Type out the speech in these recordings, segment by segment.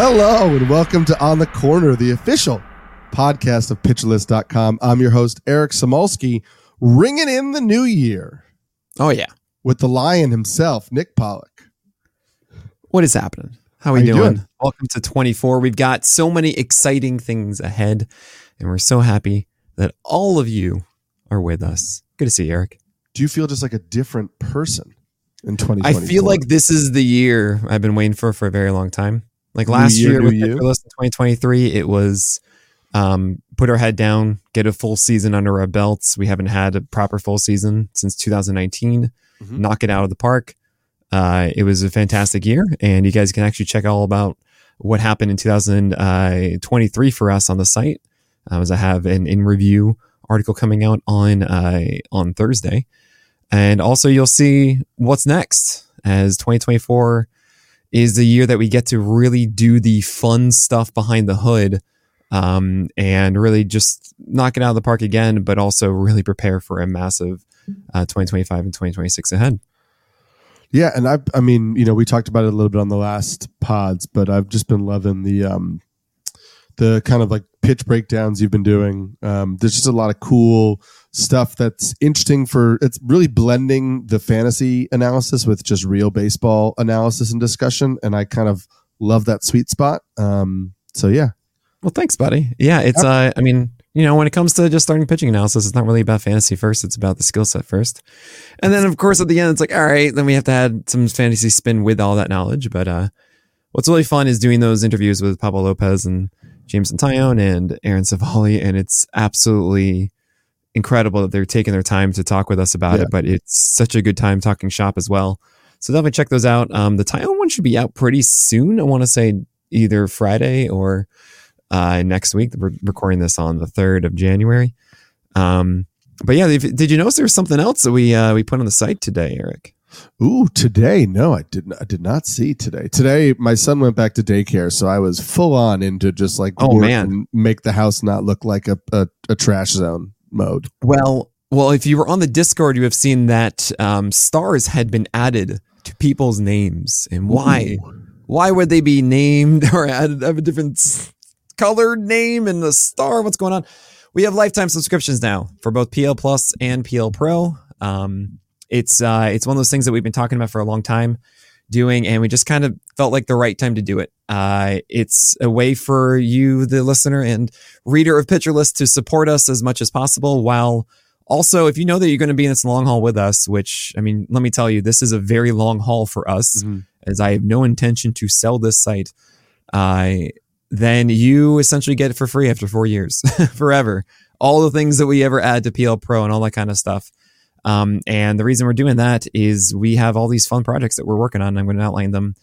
Hello and welcome to On the Corner, the official podcast of PitcherList.com. I'm your host, Eric Samulski, ringing in the new year Oh yeah. with the lion himself, Nick Pollack. What is happening? How are we How doing? doing? Welcome to 24. We've got so many exciting things ahead, and we're so happy that all of you are with us. Good to see you, Eric. Do you feel just like a different person in 2024? I feel like this is the year I've been waiting for for a very long time. Like New last year, year new with? In 2023, it was um, put our head down, get a full season under our belts. We haven't had a proper full season since 2019. Mhm. Knock it out of the park. Uh, it was a fantastic year, and you guys can actually check all about what happened in 2023 for us on the site. Uh, as I have an in review article coming out on uh, on Thursday, and also you'll see what's next as 2024 is the year that we get to really do the fun stuff behind the hood um, and really just knock it out of the park again, but also really prepare for a massive uh, 2025 and 2026 ahead. Yeah, and I I mean, you know, we talked about it a little bit on the last pods, but I've just been loving the um the kind of like pitch breakdowns you've been doing. Um there's just a lot of cool stuff that's interesting for it's really blending the fantasy analysis with just real baseball analysis and discussion and I kind of love that sweet spot. Um so yeah. Well, thanks, buddy. Yeah, it's, uh, I mean, you know, when it comes to just starting pitching analysis, it's not really about fantasy first. It's about the skill set first. And then, of course, at the end, it's like, all right, then we have to add some fantasy spin with all that knowledge. But uh, what's really fun is doing those interviews with Pablo Lopez and Jameson Taillon and Aaron Civale. And it's absolutely incredible that they're taking their time to talk with us about Yeah. it. But it's such a good time talking shop as well. So definitely check those out. Um, the Taillon one should be out pretty soon. I want to say either Friday or uh, next week. We're recording this on the third of January. Um, but yeah, if, did you notice there was something else that we uh, we put on the site today, Eric? Ooh, today? No, I did not. I did not see today. Today, my son went back to daycare, so I was full on into just like Oh, man. make the house not look like a, a, a trash zone mode. Well, well, if you were on the Discord, you have seen that um, stars had been added to people's names, and why? Why would they be named or added have a different colored name and the star? What's going on? We have lifetime subscriptions now for both PL Plus and PL Pro. Um, it's uh, it's one of those things that we've been talking about for a long time doing, and we just kind of felt like the right time to do it. Uh, it's a way for you, the listener and reader of Pitcher List, to support us as much as possible while also, if you know that you're going to be in this long haul with us, which I mean, let me tell you, this is a very long haul for us, Mhm. as I have no intention to sell this site. Uh, then you essentially get it for free after four years, forever. All the things that we ever add to PL Pro and all that kind of stuff. Um, and the reason we're doing that is we have all these fun projects that we're working on. I'm going to outline them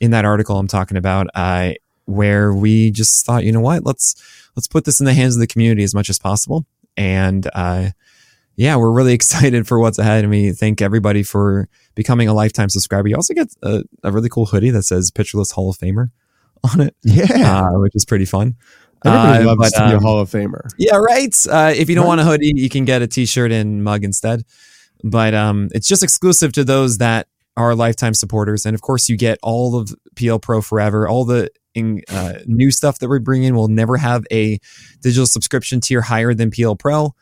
in that article I'm talking about, uh, where we just thought, you know what, let's let's put this in the hands of the community as much as possible. And uh, yeah, we're really excited for what's ahead. And we thank everybody for becoming a lifetime subscriber. You also get a, a really cool hoodie that says Pitcher List Hall of Famer on it, Yeah, uh, which is pretty fun. everybody uh, loves but, to be a um, Hall of Famer. Yeah, right. Uh, if you don't want a hoodie, you can get a t-shirt and mug instead. But um, it's just exclusive to those that are lifetime supporters, and of course, you get all of PL Pro forever. All the in, uh, new stuff that we bring in will never have a digital subscription tier higher than PL Pro.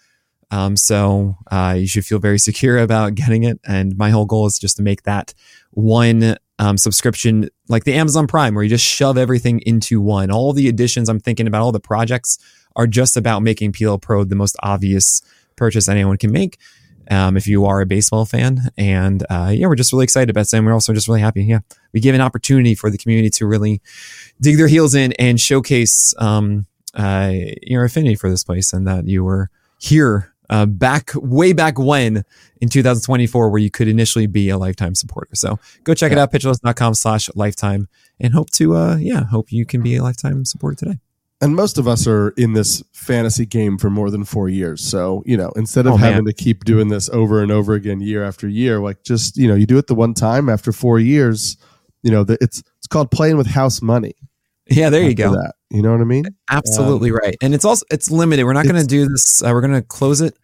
Um, so uh, you should feel very secure about getting it. And my whole goal is just to make that one um, subscription like the Amazon Prime, where you just shove everything into one. All the additions I'm thinking about, all the projects are just about making PL Pro the most obvious purchase anyone can make. Um, if you are a baseball fan, and uh, yeah, we're just really excited about. And we're also just really happy. Yeah, we give an opportunity for the community to really dig their heels in and showcase um, uh, your affinity for this place, and that you were here uh, back way back when in 2024, where you could initially be a lifetime supporter. So go check it out, pitcherlist.com slash lifetime, and hope to uh, yeah, hope you can be a lifetime supporter today. And most of us are in this fantasy game for more than four years. So, you know, instead of Oh, having to keep doing this over and over again year after year, like just, you know, you do it the one time after four years, you know, the, it's it's called playing with house money. Yeah, there you go. That. You know what I mean? Absolutely right. And it's also it's limited. We're not going to do this. Uh, we're going to close it.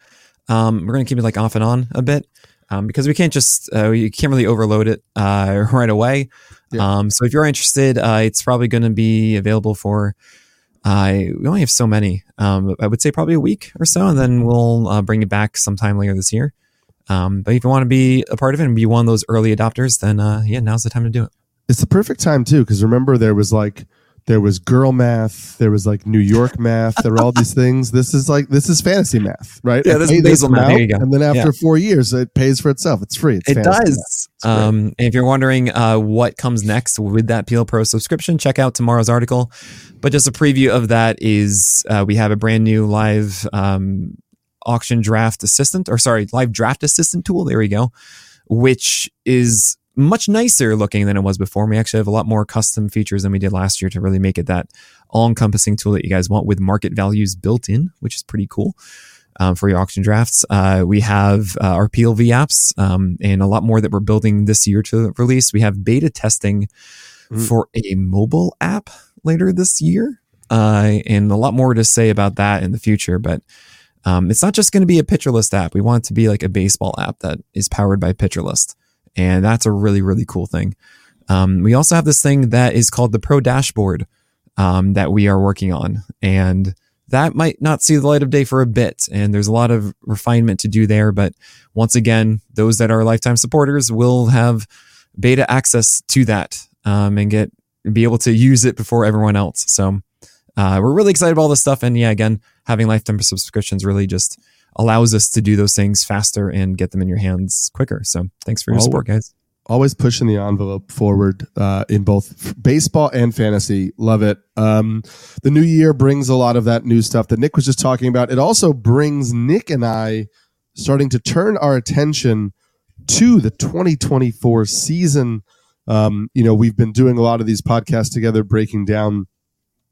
Um, we're going to keep it like off and on a bit um, because we can't just uh, you can't really overload it uh, right away. Yeah. Um, so if you're interested, uh, it's probably going to be available for. Uh, we only have so many. Um, I would say probably a week or so, and then we'll uh, bring it back sometime later this year. Um, but if you want to be a part of it and be one of those early adopters, then uh, yeah, now's the time to do it. It's the perfect time too, because remember there was like there was girl math, there was like New York math, there were all these things. This is like this is fantasy math, right? Yeah, I this is basal math. amount, There you go. And then after Yeah. four years, it pays for itself. It's free. It's It does. Um, if you're wondering uh, what comes next with that PL Pro subscription, check out tomorrow's article. But just a preview of that is uh, we have a brand new live um, auction draft assistant, or sorry, live draft assistant tool. There we go, which is much nicer looking than it was before. We actually have a lot more custom features than we did last year to really make it that all encompassing tool that you guys want with market values built in, which is pretty cool um, for your auction drafts. Uh, we have uh, our PLV apps um, and a lot more that we're building this year to release. We have beta testing Mm. for a mobile app later this year, uh, and a lot more to say about that in the future. But um, it's not just going to be a Pitcher List app. We want it to be like a baseball app that is powered by Pitcher List, and that's a really really cool thing. Um, we also have this thing that is called the Pro Dashboard um, that we are working on, and that might not see the light of day for a bit. And there's a lot of refinement to do there. But once again, those that are lifetime supporters will have beta access to that um, and get be able to use it before everyone else. So uh, we're really excited about all this stuff. And yeah, again, having lifetime subscriptions really just allows us to do those things faster and get them in your hands quicker. So thanks for your support, guys. always pushing the envelope forward uh, in both baseball and fantasy. Love it. Um, the new year brings a lot of that new stuff that Nick was just talking about. It also brings Nick and I starting to turn our attention to the 2024 season. Um, you know, we've been doing a lot of these podcasts together, breaking down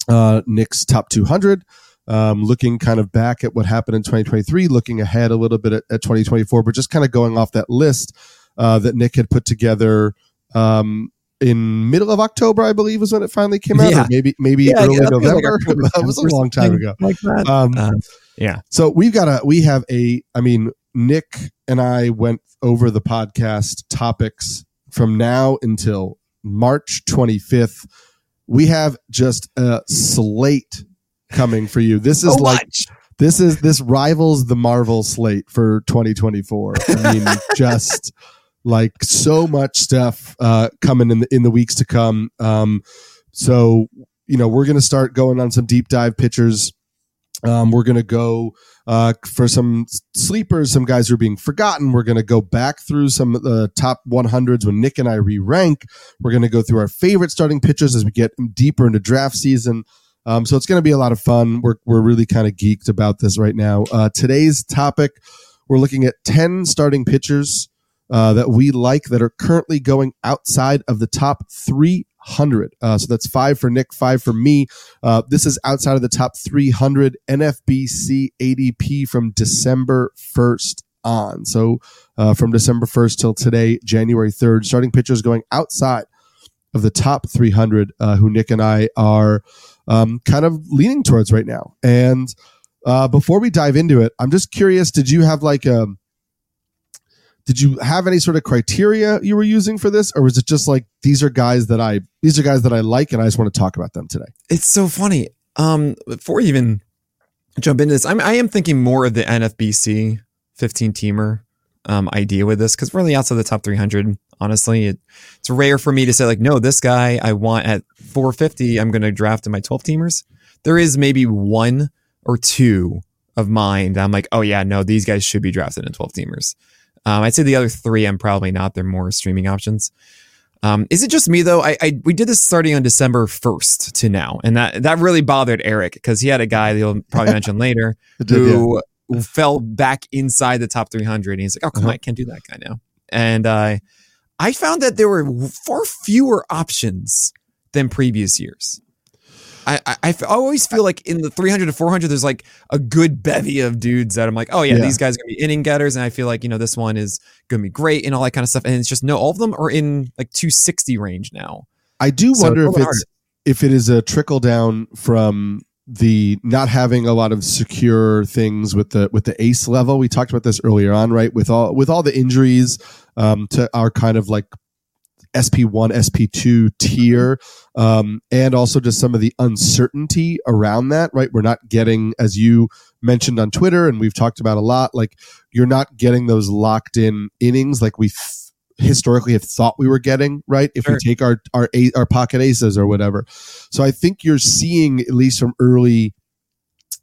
uh, Nick's top 200. Um, looking kind of back at what happened in 2023, looking ahead a little bit at, at 2024, but just kind of going off that list uh, that Nick had put together um, in middle of October, I believe, was when it finally came out, Yeah. or maybe maybe Yeah, early yeah, that feels like November. That was a long time ago. Like that. Um, Uh, yeah. so we've got a we have a I mean Nick and I went over the podcast topics from now until March 25th. We have just a slate coming for you. This is So like much. this is this rivals the Marvel slate for 2024. I mean, just like so much stuff uh, coming in the in the weeks to come. Um, so you know, we're gonna start going on some deep dive pitchers. Um, we're gonna go uh, for some sleepers, some guys who are being forgotten. We're gonna go back through some of the top 100s when Nick and I re-rank. We're gonna go through our favorite starting pitchers as we get deeper into draft season. Um, so it's going to be a lot of fun. We're, we're really kind of geeked about this right now. Uh, today's topic, we're looking at 10 starting pitchers uh, that we like that are currently going outside of the top 300. Uh, so that's five for Nick, five for me. Uh, this is outside of the top 300 NFBC ADP from December 1st on. So uh, from December 1st till today, January 3rd, starting pitchers going outside of the top 300 uh, who Nick and I are um, kind of leaning towards right now. And uh, before we dive into it, I'm just curious: did you have like a did you have any sort of criteria you were using for this, or was it just like these are guys that I these are guys that I like, and I just want to talk about them today? It's so funny. Um, before you even jump into this, I'm I am thinking more of the NFBC 15 teamer um, idea with this because really outside the top 300, honestly, it, it's rare for me to say like, no, this guy I want at 450, I'm going to draft in my 12 teamers. There is maybe one or two of mine that I'm like, oh yeah, no, these guys should be drafted in 12 teamers. Um, I'd say the other three, I'm probably not. They're more streaming options. Um, is it just me though? I, I we did this starting on December first to now, and that that really bothered Eric because he had a guy that he'll probably mention later who fell back inside the top 300, and he's like, "Oh, come Uh-huh. on, I can't do that guy now." And uh, I found that there were far fewer options than previous years. I I always feel like in the 300 to 400, there's like a good bevy of dudes that I'm like, oh yeah, Yeah. these guys are gonna be inning getters, and I feel like you know this one is gonna be great and all that kind of stuff. And it's just no, all of them are in like 260 range now. I do So wonder if it's if it is a trickle down from the not having a lot of secure things with the with the ace level. We talked about this earlier on, right? With all with all the injuries um, to our kind of like SP1, SP2 tier, um, and also just some of the uncertainty around that, right? We're not getting, as you mentioned on Twitter, and we've talked about a lot, like you're not getting those locked in innings like we historically have thought we were getting, right? If Sure. we take our, our, our pocket aces or whatever. So I think you're seeing, at least from early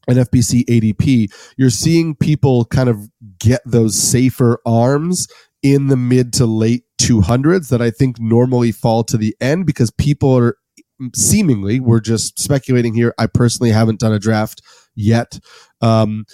NFBC ADP, you're seeing people kind of get those safer arms in the mid to late 200s that I think normally fall to the end because people are seemingly, we're just speculating here. I personally haven't done a draft yet. Um,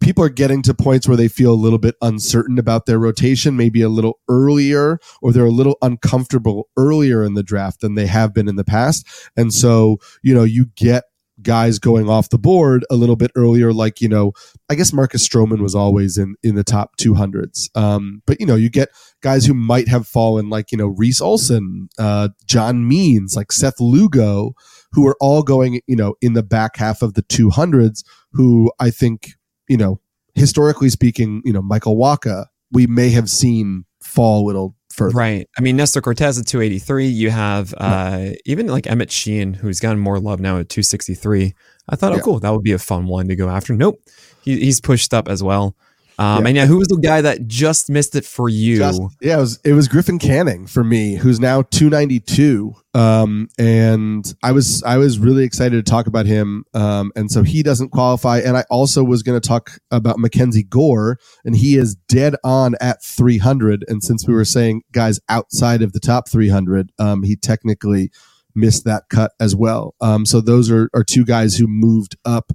people are getting to points where they feel a little bit uncertain about their rotation, maybe a little earlier, or they're a little uncomfortable earlier in the draft than they have been in the past. And so, you know, you get guys going off the board a little bit earlier, like, you know, I guess Marcus Stroman was always in, in the top 200s. Um, but, you know, you get guys who might have fallen, like, you know, Reese Olson, uh, John Means, like Seth Lugo, who are all going, you know, in the back half of the 200s, who I think, you know, historically speaking, you know, Michael Wacha, we may have seen fall a little further. Right. I mean, Nestor Cortes at 283. You have uh, even like Emmett Sheehan, who's gotten more love now at 263. I thought, oh, Yeah. cool. That would be a fun one to go after. Nope. He, he's pushed up as well. Um, Yeah. And yeah, who was the guy that just missed it for you? Just- yeah, it was it was Griffin Canning for me, who's now 292. Um, and I was I was really excited to talk about him. Um, and so he doesn't qualify. And I also was going to talk about Mackenzie Gore, and he is dead on at 300. And since we were saying guys outside of the top 300, um, he technically missed that cut as well. Um, so those are are two guys who moved up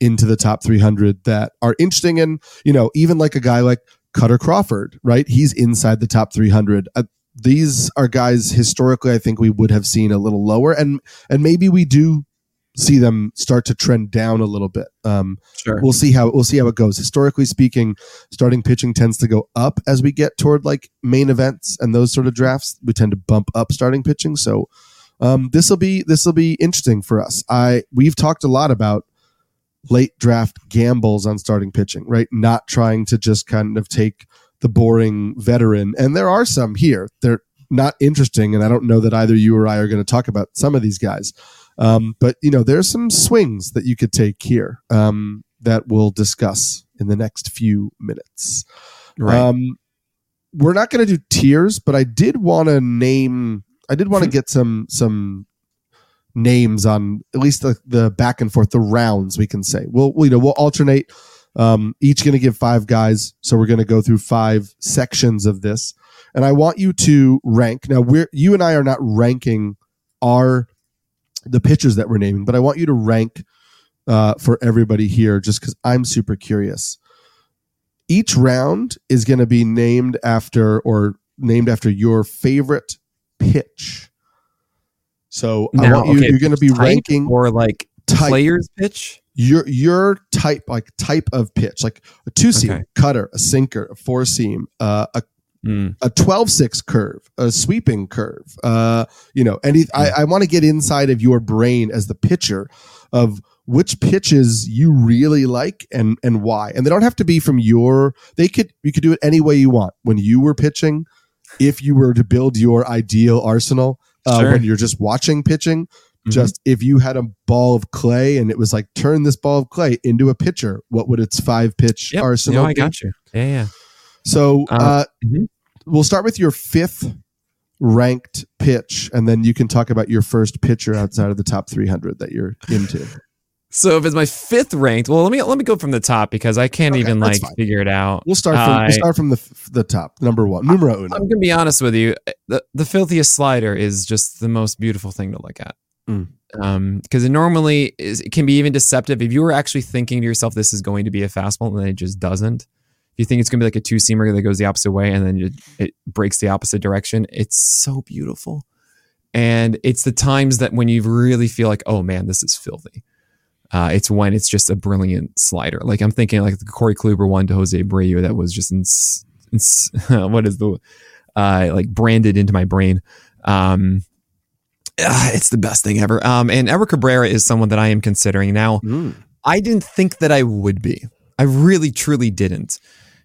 into the top 300 that are interesting and you know even like a guy like Kutter Crawford, right? He's inside the top 300. Uh, these are guys historically I think we would have seen a little lower and and maybe we do see them start to trend down a little bit. Um, Sure. we'll see how we'll see how it goes. Historically speaking, starting pitching tends to go up as we get toward like main events and those sort of drafts. We tend to bump up starting pitching. So um, this will be this will be interesting for us. I we've talked a lot about late draft gambles on starting pitching, right? Not trying to just kind of take the boring veteran. And there are some here. They're not interesting, and I don't know that either you or I are going to talk about some of these guys. Um, but you know, there's some swings that you could take here um, that we'll discuss in the next few minutes. right. Um, we're not going to do tiers, but I did want to name. I did want to get some some names on at least the, the back and forth, the rounds we can say. We'll, we you know we'll alternate. Um, each going to give five guys, so we're going to go through five sections of this, and I want you to rank. Now we're you and I are not ranking our the pitchers that we're naming, but I want you to rank uh, for everybody here, just because I'm super curious each round is going to be named after or named after your favorite pitch. So I want you, okay, you're going to be ranking or like type players pitch. your your type like type of pitch, like a two seam Okay. cutter, a sinker, a four seam, uh, a Mm. a 12-6 curve, a sweeping curve. Uh, you know, and I, I want to get inside of your brain as the pitcher of which pitches you really like and and why. And they don't have to be from your. They could you could do it any way you want. When you were pitching, if you were to build your ideal arsenal, uh, Sure. when you're just watching pitching, Mhm. just if you had a ball of clay and it was like turn this ball of clay into a pitcher, what would its five pitch Yep. arsenal? No, I got you. Yeah, yeah. So Uh, uh, mhm. we'll start with your fifth ranked pitch, and then you can talk about your first pitcher outside of the top 300 that you're into. So if it's my fifth ranked, well, let me let me go from the top because I can't Okay, even like fine. figure it out. We'll start from I- we'll start from the the top, number one, numero uno. I'm gonna be honest with you. The the filthiest slider is just the most beautiful thing to look at. Mm. Um, because it normally is it can be even deceptive if you were actually thinking to yourself this is going to be a fastball and then it just doesn't. If you think it's gonna be like a two seamer that goes the opposite way and then it, it breaks the opposite direction, it's so beautiful. And it's the times that when you really feel like, oh man, this is filthy. Uh, it's when it's just a brilliant slider. Like I'm thinking like the Corey Kluber one to Jose Abreu that was just ins- ins- what is the uh, like branded into my brain. Um, ah, it's the best thing ever. Um, and Edward Cabrera is someone that I am considering now. Mm. I didn't think that I would be. I really, truly didn't,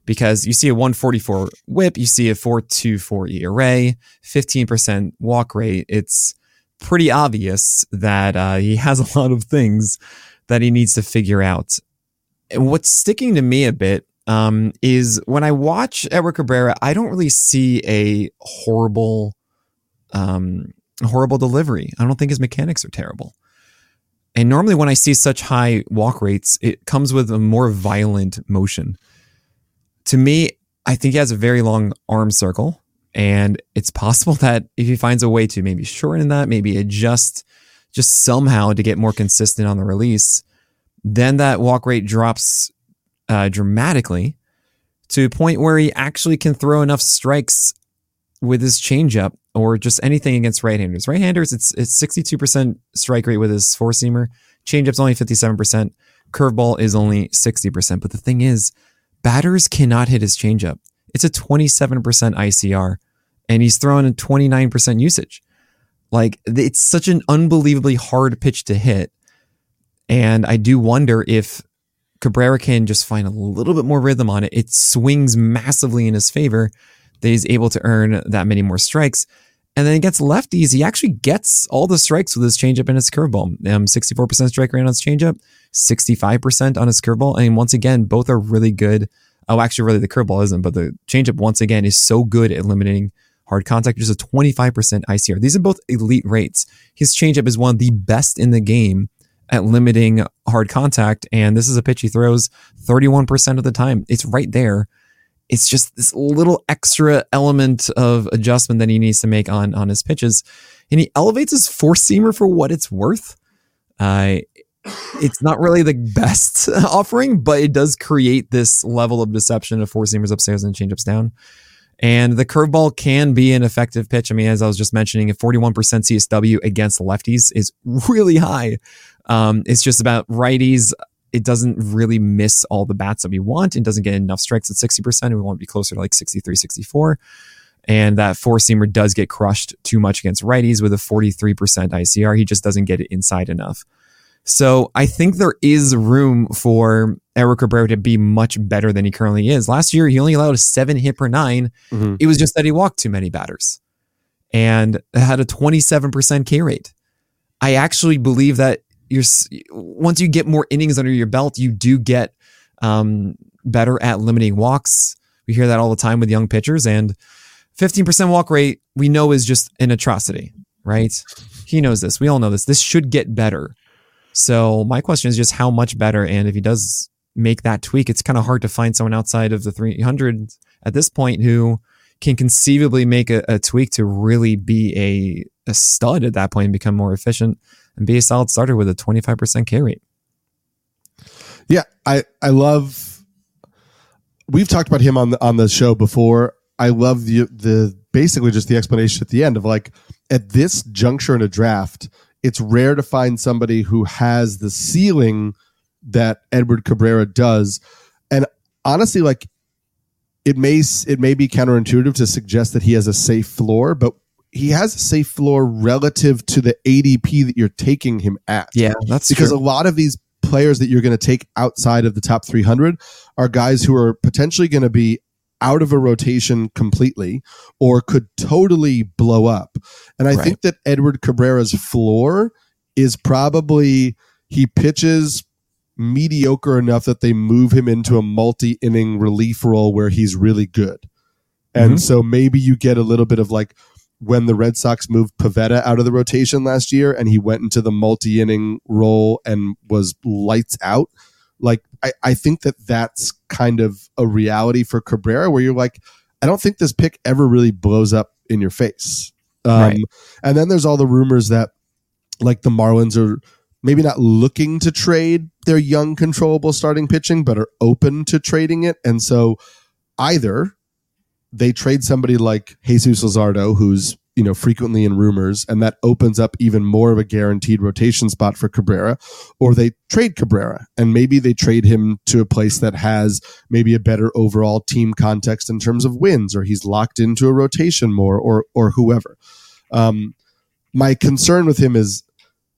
because you see a 144 whip, you see a 424 ERA, 15% walk rate. It's pretty obvious that uh, he has a lot of things that he needs to figure out. What's sticking to me a bit um, is when I watch Edward Cabrera, I don't really see a horrible, um, horrible delivery. I don't think his mechanics are terrible. And normally, when I see such high walk rates, it comes with a more violent motion. To me, I think he has a very long arm circle, and it's possible that if he finds a way to maybe shorten that, maybe adjust just somehow to get more consistent on the release, then that walk rate drops uh, dramatically to a point where he actually can throw enough strikes with his changeup or just anything against right-handers. Right-handers, it's it's 62% strike rate with his four-seamer. Changeup's only 57%. Curveball is only 60%. But the thing is, batters cannot hit his changeup. It's a 27% ICR, and he's throwing a 29% usage. Like it's such an unbelievably hard pitch to hit. And I do wonder if Cabrera can just find a little bit more rhythm on it. It swings massively in his favor that he's able to earn that many more strikes. And then against lefties, he actually gets all the strikes with his changeup and his curveball. Um, 64% strike rate on his changeup, 65% on his curveball. And once again, both are really good. Oh, actually, really, the curveball isn't, but the changeup, once again, is so good at limiting hard contact. Just a 25% ICR. These are both elite rates. His changeup is one of the best in the game at limiting hard contact. And this is a pitch he throws 31% of the time. It's right there. It's just this little extra element of adjustment that he needs to make on, on his pitches. And he elevates his four seamer for what it's worth. Uh, it's not really the best offering, but it does create this level of deception of four seamers upstairs and changeups down. And the curveball can be an effective pitch. I mean, as I was just mentioning, a 41% CSW against lefties is really high. Um, it's just about righties. It doesn't really miss all the bats that we want. It doesn't get enough strikes at 60%. We want to be closer to like 63, 64. And that four seamer does get crushed too much against righties with a 43% ICR. He just doesn't get it inside enough. So I think there is room for Edward Cabrera to be much better than he currently is. Last year, he only allowed a seven hit per 9 mm-hmm. It was just that he walked too many batters and had a 27% K rate. I actually believe that you're once you get more innings under your belt, you do get um, better at limiting walks. We hear that all the time with young pitchers, and 15% walk rate we know is just an atrocity, right? He knows this. We all know this. This should get better. So my question is just how much better, and if he does make that tweak, it's kind of hard to find someone outside of the 300 at this point who can conceivably make a, a tweak to really be a, a stud at that point and become more efficient and be a solid starter with a 25% K rate. Yeah, I I love. We've talked about him on the on the show before. I love the the basically just the explanation at the end of like at this juncture in a draft, it's rare to find somebody who has the ceiling that Edward Cabrera does, and honestly, like it may it may be counterintuitive to suggest that he has a safe floor, but he has a safe floor relative to the ADP that you're taking him at. Yeah, that's because true. a lot of these players that you're going to take outside of the top 300 are guys who are potentially going to be out of a rotation completely or could totally blow up. And I right. think that Edward Cabrera's floor is probably he pitches mediocre enough that they move him into a multi inning relief role where he's really good. And mm-hmm. so maybe you get a little bit of like when the Red Sox moved Pivetta out of the rotation last year and he went into the multi inning role and was lights out. Like, I, I think that that's kind of a reality for Cabrera where you're like, I don't think this pick ever really blows up in your face. Um, right. And then there's all the rumors that like the Marlins are maybe not looking to trade their young, controllable starting pitching, but are open to trading it. And so either they trade somebody like Jesus Luzardo, who's you know frequently in rumors, and that opens up even more of a guaranteed rotation spot for Cabrera, or they trade Cabrera and maybe they trade him to a place that has maybe a better overall team context in terms of wins, or he's locked into a rotation more, or or whoever. Um, my concern with him is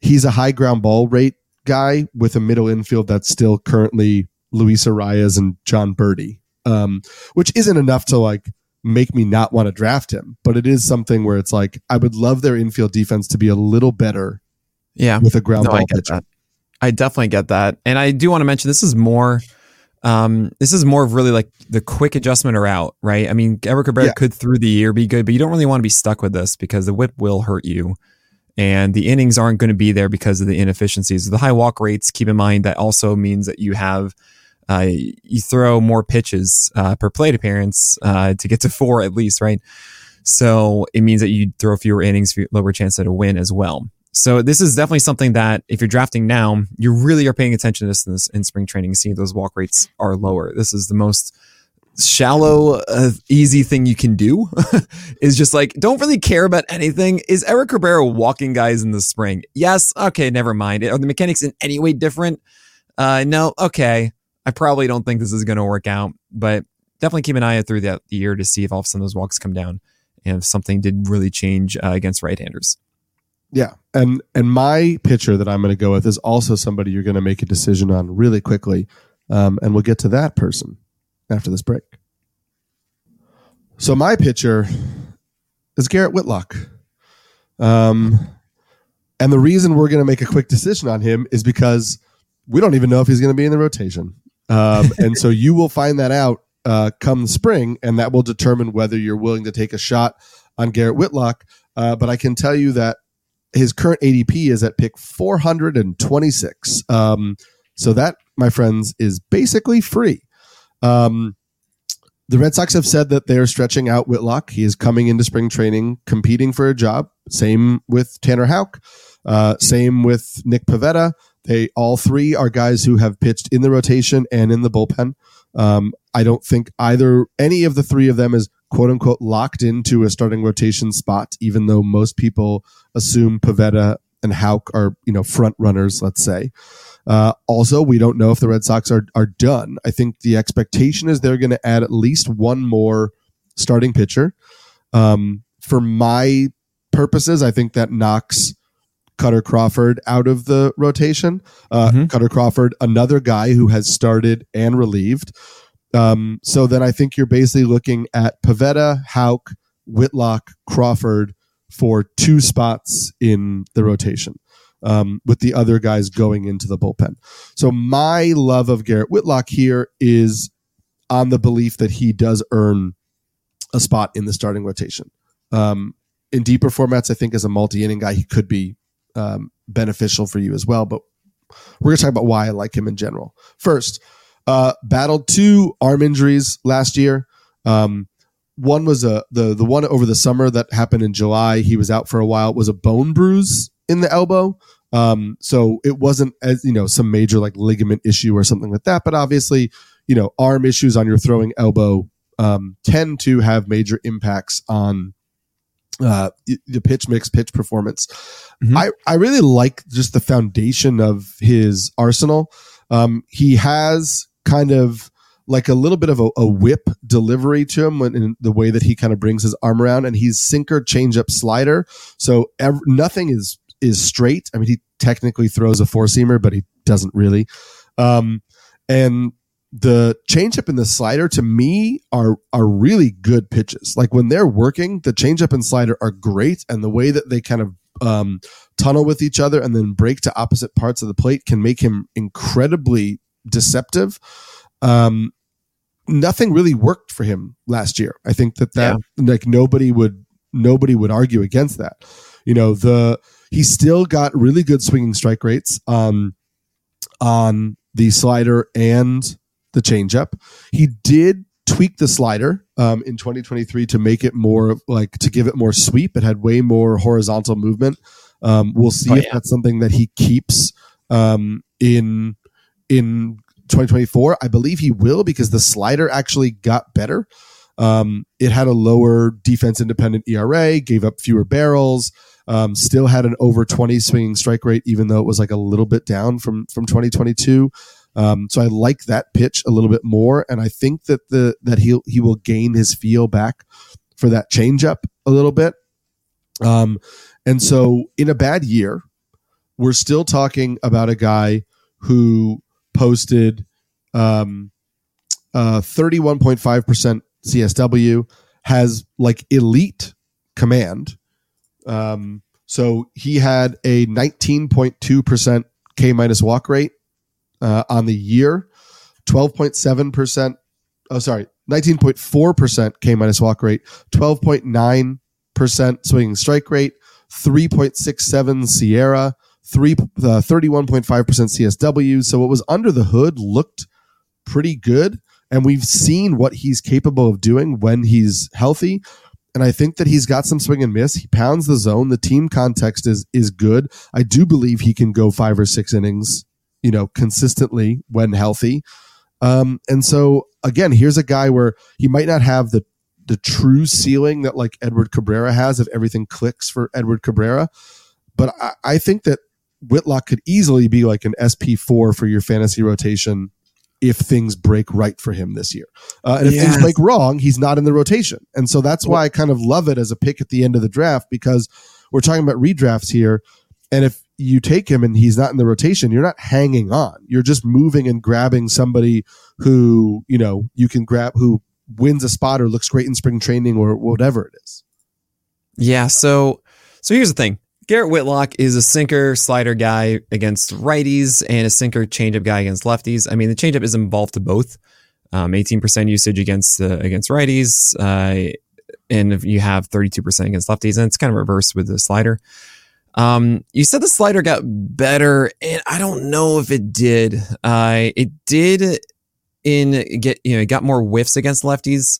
he's a high ground ball rate guy with a middle infield that's still currently Luis Arraez and Jon Berti um, which isn't enough to like make me not want to draft him. But it is something where it's like I would love their infield defense to be a little better. Yeah, with a ground no, ball I get pitcher. that. I definitely get that, and I do want to mention this is more. Um, this is more of really like the quick adjustment or out, right? I mean, Edward Cabrera Yeah. could through the year be good, but you don't really want to be stuck with this because the whip will hurt you. And the innings aren't going to be there because of the inefficiencies. The high walk rates, keep in mind, that also means that you have uh, you throw more pitches uh, per plate appearance uh, to get to four at least, right? So it means that you throw fewer innings, lower chance at a win as well. So this is definitely something that if you're drafting now, you really are paying attention to this in, this, in spring training. Seeing those walk rates are lower. This is the most shallow, uh, easy thing you can do. is just like don't really care about anything. Is Edward Cabrera walking guys in the spring? Yes. Okay. Never mind. Are the mechanics in any way different? Uh, no. Okay. I probably don't think this is going to work out, but definitely keep an eye out through the, year to see if all of a sudden those walks come down and if something did really change uh, against right-handers. Yeah, and and my pitcher that I'm going to go with is also somebody you're going to make a decision on really quickly, um, and we'll get to that person after this break. So my pitcher is Garrett Whitlock, um, and the reason we're going to make a quick decision on him is because we don't even know if he's going to be in the rotation, um, and so you will find that out uh, come spring, and that will determine whether you're willing to take a shot on Garrett Whitlock. Uh, but I can tell you that his current ADP is at pick 426. Um, so that, my friends, is basically free. Um, the Red Sox have said that they are stretching out Whitlock. He is coming into spring training, competing for a job. Same with Tanner Houck. Uh, same with Nick Pivetta. They all three are guys who have pitched in the rotation and in the bullpen. Um, I don't think either any of the three of them is quote unquote locked into a starting rotation spot, even though most people assume Pivetta and Houck are you know front runners. Let's say. Uh, also, we don't know if the Red Sox are are done. I think the expectation is they're going to add at least one more starting pitcher. Um, for my purposes, I think that knocks Kutter Crawford out of the rotation. Uh, Mhm. Kutter Crawford, another guy who has started and relieved. Um, so then I think you're basically looking at Pivetta, Houck, Whitlock, Crawford for two spots in the rotation, um, with the other guys going into the bullpen. So my love of Garrett Whitlock here is on the belief that he does earn a spot in the starting rotation. Um, in deeper formats, I think as a multi inning guy, he could be um, beneficial for you as well. But we're going to talk about why I like him in general. First, uh, battled two arm injuries last year. Um, one was a the the one over the summer that happened in July. He was out for a while. It was a bone bruise in the elbow. Um, so it wasn't as you know some major like ligament issue or something like that. But obviously, you know, arm issues on your throwing elbow um, tend to have major impacts on uh, the pitch mix, pitch performance. Mhm. I, I really like just the foundation of his arsenal. Um, he has kind of like a little bit of a, a whip delivery to him when, in the way that he kind of brings his arm around, and he's sinker, changeup, slider. So ev- nothing is is straight. I mean, he technically throws a four seamer, but he doesn't really. Um, and the changeup and the slider to me are are really good pitches. Like when they're working, the changeup and slider are great, and the way that they kind of um, tunnel with each other and then break to opposite parts of the plate can make him incredibly deceptive. Um, nothing really worked for him last year. I think that that like nobody would nobody would argue against that. You know the he still got really good swinging strike rates um, on the slider and the changeup. He did tweak the slider um, in 2023 to make it more like to give it more sweep. It had way more horizontal movement. Um, we'll see Oh, if yeah. that's something that he keeps um, in in 2024. I believe he will because the slider actually got better. Um, it had a lower defense independent ERA, gave up fewer barrels, um, still had an over 20 swinging strike rate, even though it was like a little bit down from from 2022. Um, so I like that pitch a little bit more, and I think that the that he he will gain his feel back for that changeup a little bit. Um, and so in a bad year, we're still talking about a guy who posted um, uh, 31.5% CSW, has like elite command. Um, so he had a 19.2% K minus walk rate uh, on the year, 12.7%. Oh, sorry, 19.4% K minus walk rate, 12.9% swinging strike rate, 3.67 SIERA, three, uh, 31.5% CSW. So what was under the hood looked pretty good. And we've seen what he's capable of doing when he's healthy. And I think that he's got some swing and miss. He pounds the zone. The team context is is good. I do believe he can go five or six innings, you know, consistently when healthy. Um, and so again, here's a guy where he might not have the the true ceiling that like Edward Cabrera has if everything clicks for Edward Cabrera. But I, I think that Whitlock could easily be like an SP4 for your fantasy rotation if things break right for him this year. Uh, and if Yes. things break wrong, he's not in the rotation. And so that's why I kind of love it as a pick at the end of the draft because we're talking about redrafts here. And if you take him and he's not in the rotation, you're not hanging on. You're just moving and grabbing somebody who, you know, you can grab who wins a spot or looks great in spring training or whatever it is. Yeah, so so here's the thing. Garrett Whitlock is a sinker slider guy against righties and a sinker changeup guy against lefties. I mean, the changeup is involved to both. Um, 18% usage against uh, against righties, uh, and you have 32% against lefties, and it's kind of reversed with the slider. Um, you said the slider got better, and I don't know if it did. Uh, it did in get you know it got more whiffs against lefties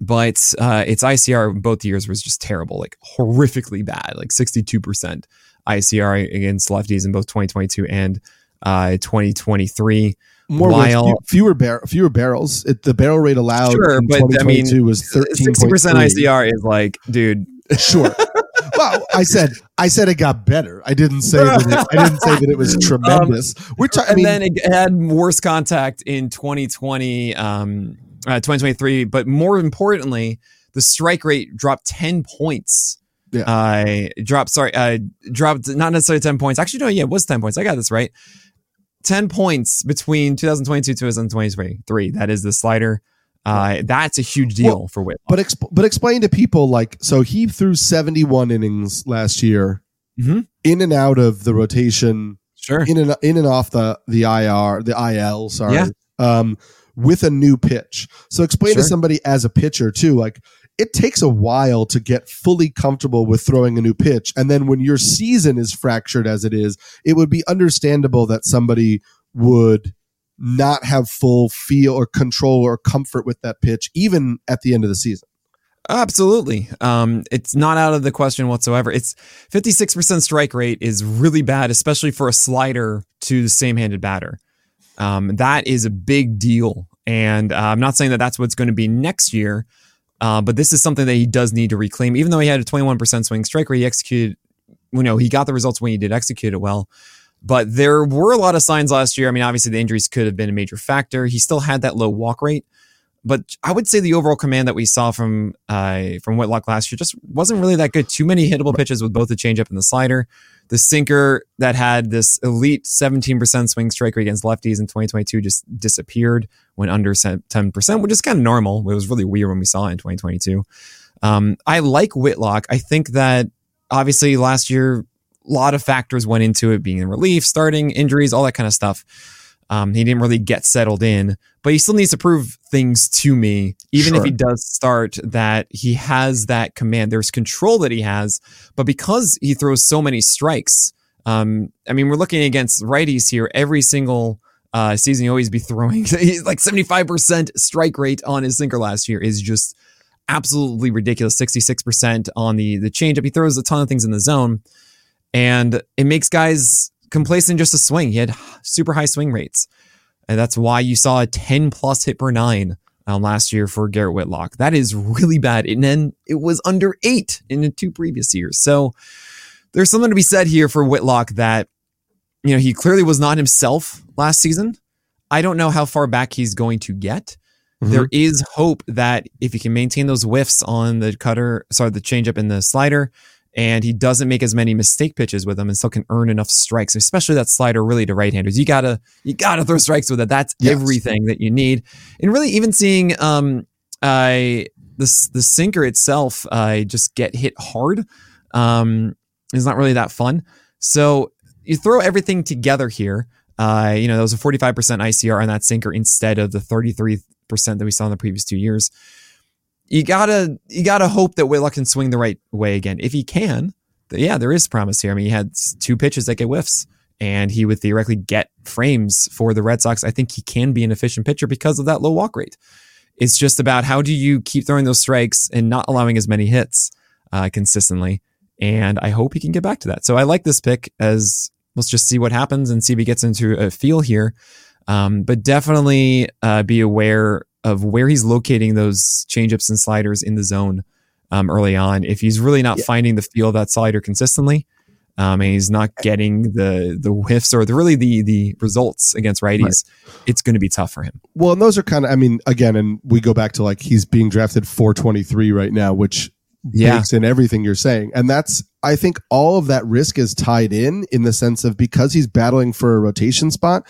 but uh, its ICR both years was just terrible, like horrifically bad, like 62% ICR against lefties in both 2022 and uh, 2023. More While- few- fewer bar- fewer barrels. It, the barrel rate allowed Sure, in but, I mean, 2022 was 60% ICR is like, dude, Sure. well, I said I said it got better. I didn't say that it, I didn't say that it was tremendous. We're talking. I and mean, then it had worse contact in 2020, um, uh, 2023. But more importantly, the strike rate dropped 10 points. Yeah. Uh, dropped, sorry, uh, dropped not necessarily 10 points. Actually, no, yeah, it was 10 points. I got this right. 10 points between 2022 2023. That is the slider. Uh, that's a huge deal Well, for Whitlock. but exp- but explain to people like so he threw 71 innings last year, Mhm. in and out of the rotation, sure. in and in and off the the IR, the IL. Sorry. Yeah. Um, with a new pitch. So explain to somebody as a pitcher too, like it takes a while to get fully comfortable with throwing a new pitch. And then when your season is fractured as it is, it would be understandable that somebody would not have full feel or control or comfort with that pitch, even at the end of the season. Absolutely. Um, it's not out of the question whatsoever. It's 56% strike rate is really bad, especially for a slider to the same handed batter. Um, that is a big deal. And uh, I'm not saying that that's what's going to be next year, uh, but this is something that he does need to reclaim. Even though he had a 21% swing strike rate, he executed, you know, he got the results when he did execute it well. But there were a lot of signs last year. I mean, obviously the injuries could have been a major factor. He still had that low walk rate but I would say the overall command that we saw from uh, from Whitlock last year just wasn't really that good. Too many hittable pitches with both the changeup and the slider. The sinker that had this elite 17% swing strike rate against lefties in 2022 just disappeared when under 10%, which is kind of normal. It was really weird when we saw it in 2022. Um, I like Whitlock. I think that obviously last year, a lot of factors went into it being in relief, starting, injuries, all that kind of stuff. Um, he didn't really get settled in, but he still needs to prove things to me, even Sure. if he does start, that he has that command. There's control that he has, but because he throws so many strikes, um, I mean, we're looking against righties here. Every single uh, season, he always be throwing he's like 75% strike rate on his sinker last year is just absolutely ridiculous. 66% on the the changeup. He throws a ton of things in the zone, and it makes guys complacent just a swing. He had super high swing rates. And that's why you saw a 10 plus hit per nine um, last year for Garrett Whitlock. That is really bad. And then it was under eight in the two previous years. So there's something to be said here for Whitlock that, you know, he clearly was not himself last season. I don't know how far back he's going to get. Mhm. There is hope that if he can maintain those whiffs on the cutter, sorry, the changeup and the slider, and he doesn't make as many mistake pitches with them and still can earn enough strikes, especially that slider really to right-handers. You gotta you gotta throw strikes with it. That's Yes. everything that you need. And really even seeing um I the the sinker itself uh, just get hit hard um is not really that fun. So you throw everything together here. Uh, you know, there was a 45% ICR on that sinker instead of the 33% that we saw in the previous two years you gotta you gotta hope that Whitlock can swing the right way again. If he can, yeah, there is promise here. I mean, he had two pitches that get whiffs, and he would theoretically get frames for the Red Sox. I think he can be an efficient pitcher because of that low walk rate. It's just about how do you keep throwing those strikes and not allowing as many hits uh, consistently. And I hope he can get back to that. So I like this pick as let's just see what happens and see if he gets into a feel here. Um, but definitely uh, be aware of where he's locating those changeups and sliders in the zone um, early on. If he's really not Yeah. finding the feel of that slider consistently, um, and he's not getting the the whiffs or the really the the results against righties, it's going to be tough for him. Well, and those are kind of, I mean, again, and we go back to like he's being drafted 423 right now, which Yeah. bakes in everything you're saying. And that's, I think all of that risk is tied in in the sense of because he's battling for a rotation spot.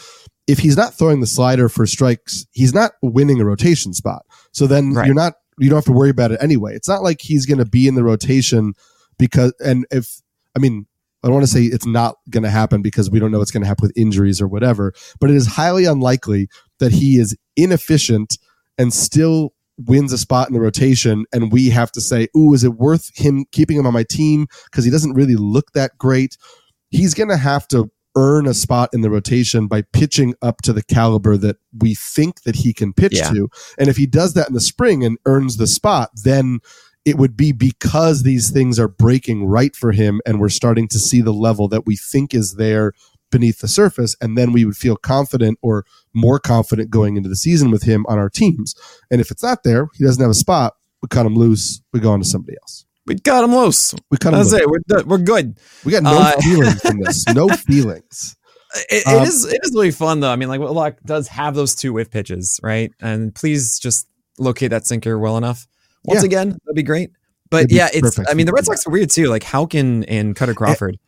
If he's not throwing the slider for strikes, he's not winning a rotation spot. So then Right. you're not, you don't have to worry about it anyway. It's not like he's going to be in the rotation because, and if, I mean, I don't want to say it's not going to happen because we don't know what's going to happen with injuries or whatever, but it is highly unlikely that he is inefficient and still wins a spot in the rotation and we have to say, "Ooh, is it worth him keeping him on my team because he doesn't really look that great?" He's going to have to earn a spot in the rotation by pitching up to the caliber that we think that he can pitch Yeah. to. And if he does that in the spring and earns the spot, then it would be because these things are breaking right for him and we're starting to see the level that we think is there beneath the surface and then we would feel confident or more confident going into the season with him on our teams and if it's not there he doesn't have a spot we cut him loose we go on to somebody else We got him loose. we cut him That's loose. it. We're we're good. we got no Uh, feelings in this no feelings It, Um, it is it is really fun though. I mean, like Whitlock does have those two whiff pitches, right? And please just locate that sinker well enough. Once Yeah. again, that'd be great. But be yeah, it's. perfect I mean, the Red Sox are weird too. Like Houck and Kutter Crawford.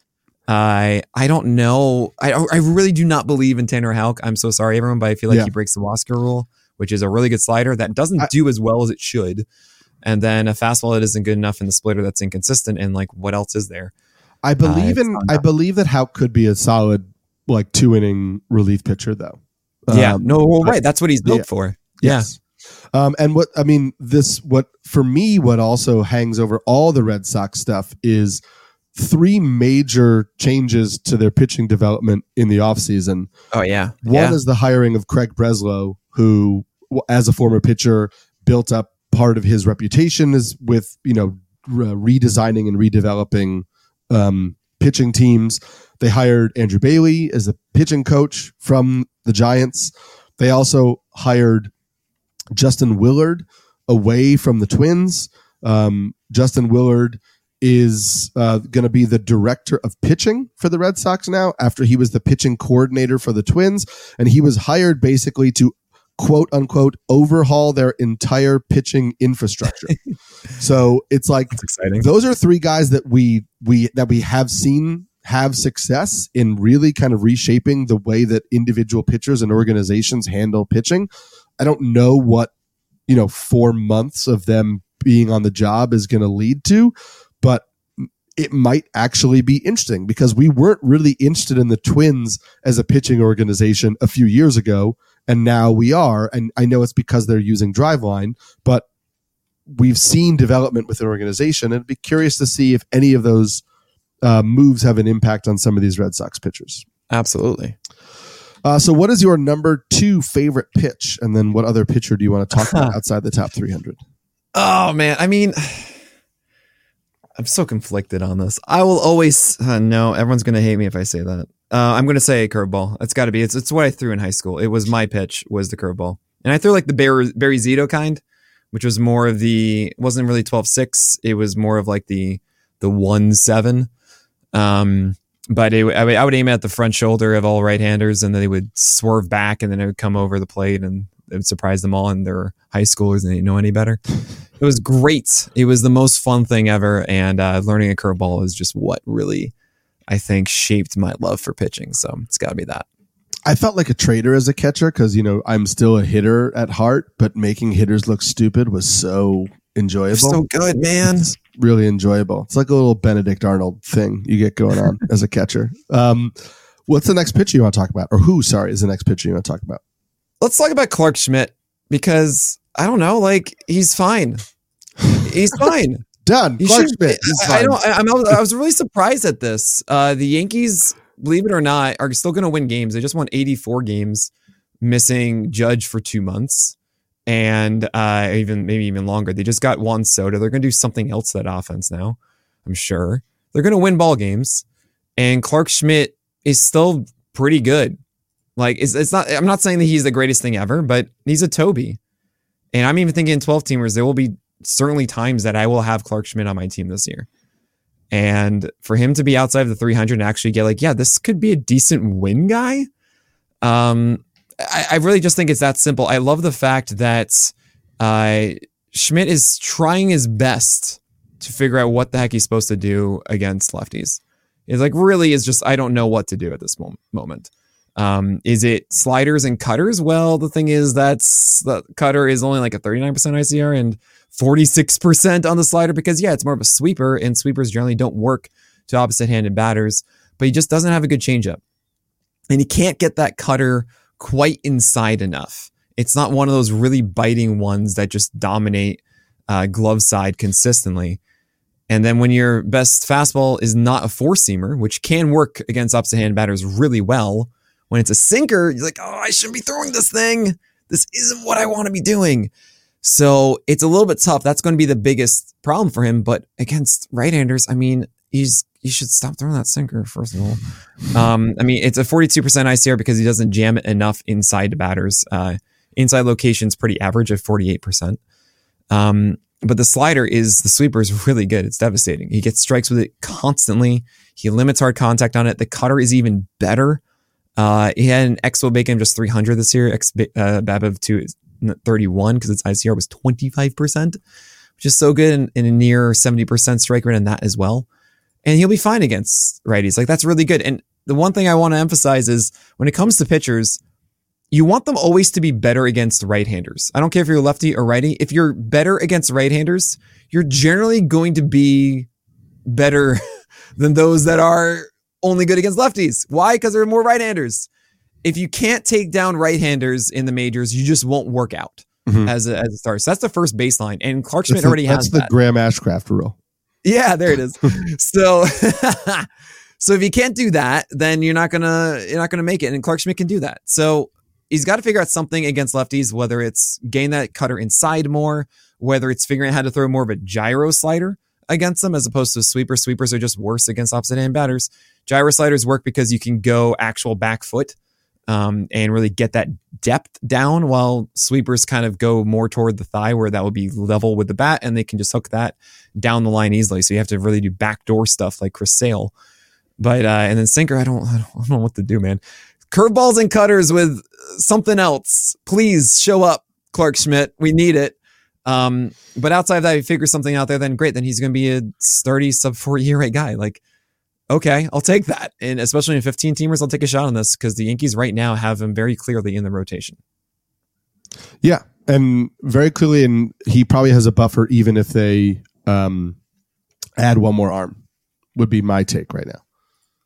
I I don't know. I I really do not believe in Tanner Houck. I'm so sorry, everyone, but I feel like Yeah. he breaks the Wasker rule, which is a really good slider that doesn't I- do as well as it should. And then a fastball that isn't good enough in the splitter that's inconsistent. And like, what else is there? i believe it's in i believe that Houck could be a solid like two inning relief pitcher though yeah, Um, no, well, right. That's what he's built yeah. for. Yeah. Yes. Um, and what I mean, this what for me, what also hangs over all the Red Sox stuff is three major changes to their pitching development in the offseason. Oh yeah. One yeah. is the hiring of Craig Breslow, who, as a former pitcher, built up part of his reputation is with you know re- redesigning and redeveloping um, pitching teams. They hired Andrew Bailey as a pitching coach from the Giants. They also hired Justin Willard away from the Twins. Um, Justin Willard is uh, going to be the director of pitching for the Red Sox now after he was the pitching coordinator for the Twins. And he was hired basically to quote unquote overhaul their entire pitching infrastructure. so it's like those are three guys that we we that we have seen have success in really kind of reshaping the way that individual pitchers and organizations handle pitching. I don't know what you know 4 months of them being on the job is going to lead to, but it might actually be interesting because we weren't really interested in the Twins as a pitching organization a few years ago and now we are and I know it's because they're using Driveline, but we've seen development with an organization and I'd be curious to see if any of those uh, moves have an impact on some of these Red Sox pitchers. Absolutely. Uh, so, what is your number two favorite pitch? And then, what other pitcher do you want to talk about outside the top 300? Oh man, I mean, I'm so conflicted on this. I will always uh, no. Everyone's gonna hate me if I say that. Uh, I'm gonna say curveball. It's got to be. It's it's what I threw in high school. It was my pitch. Was the curveball, and I threw like the Barry, Barry Zito kind, which was more of the. Wasn't really 12-6. It was more of like the the one seven. Um, but it, I, would, I would aim at the front shoulder of all right-handers, and then they would swerve back, and then it would come over the plate, and it surprised them all and they're high schoolers and they know any better. It was great. It was the most fun thing ever. And uh, learning a curveball is just what really, I think, shaped my love for pitching. So it's got to be that. I felt like a traitor as a catcher because you know I'm still a hitter at heart, but making hitters look stupid was so enjoyable. So good, man. It's really enjoyable. It's like a little Benedict Arnold thing you get going on as a catcher. Um, what's the next pitcher you want to talk about, or who? Sorry, is the next pitcher you want to talk about? Let's talk about Clark Schmidt because I don't know, like he's fine. He's fine. Done. Clarke should- Schmidt. I, I don't. I, I'm, I was really surprised at this. Uh, the Yankees, believe it or not, are still going to win games. They just won 84 games, missing Judge for two months, and uh, even maybe even longer. They just got Juan Soto. They're going to do something else to that offense now. I'm sure they're going to win ball games, and Clark Schmidt is still pretty good. Like it's, it's not. I'm not saying that he's the greatest thing ever, but he's a Toby, and I'm even thinking 12 teamers. There will be certainly times that I will have Clark Schmidt on my team this year. And for him to be outside of the 300 and actually get like, yeah, this could be a decent win guy. Um, I, I really just think it's that simple. I love the fact that uh, Schmidt is trying his best to figure out what the heck he's supposed to do against lefties. It's like really is just I don't know what to do at this moment. Um, is it sliders and cutters? Well, the thing is that's the cutter is only like a 39% ICR and 46% on the slider because yeah, it's more of a sweeper and sweepers generally don't work to opposite handed batters, but he just doesn't have a good changeup. And he can't get that cutter quite inside enough. It's not one of those really biting ones that just dominate uh, glove side consistently. And then when your best fastball is not a four seamer, which can work against opposite hand batters really well, when it's a sinker, you're like, oh, I shouldn't be throwing this thing. This isn't what I want to be doing. So it's a little bit tough. That's going to be the biggest problem for him. But against right-handers, I mean, he's you should stop throwing that sinker first of all. Um, I mean, it's a 42% ICR because he doesn't jam it enough inside batters. Uh, inside location's pretty average at 48%. Um, but the slider is the sweeper is really good. It's devastating. He gets strikes with it constantly. He limits hard contact on it. The cutter is even better. Uh, he had an xwOBAcon just 300 this year. Ex uh, Babev 2 is 31 because its ICR was 25%, which is so good and, a near 70% strike rate on that as well. And he'll be fine against righties. Like that's really good. And the one thing I want to emphasize is when it comes to pitchers, you want them always to be better against right-handers. I don't care if you're lefty or righty. If you're better against right-handers, you're generally going to be better than those that are only good against lefties. Why? Because there are more right-handers. If you can't take down right-handers in the majors, you just won't work out Mhm. as a, as a starter. So that's the first baseline. And Clark Schmidt That's the, already that's has the that. Graham Ashcraft rule. Yeah, there it is. so, so if you can't do that, then you're not gonna you're not gonna make it. And Clark Schmidt can do that. So he's got to figure out something against lefties, whether it's gain that cutter inside more, whether it's figuring out how to throw more of a gyro slider against them as opposed to sweeper. Sweepers are just worse against opposite hand batters. Gyro sliders work because you can go actual back foot um, and really get that depth down, while sweepers kind of go more toward the thigh where that would be level with the bat, and they can just hook that down the line easily. So you have to really do backdoor stuff like Chris Sale. But uh, and then sinker, I don't, I don't, I don't know what to do, man. Curveballs and cutters with something else. Please show up, Clark Schmidt. We need it. Um, but outside of that, if he something out there, then great. Then he's going to be a sturdy sub four year rate guy. Like, okay, I'll take that. And especially in 15 teamers, I'll take a shot on this because the Yankees right now have him very clearly in the rotation. Yeah, and very clearly, and he probably has a buffer even if they um, add one more arm. Would be my take right now.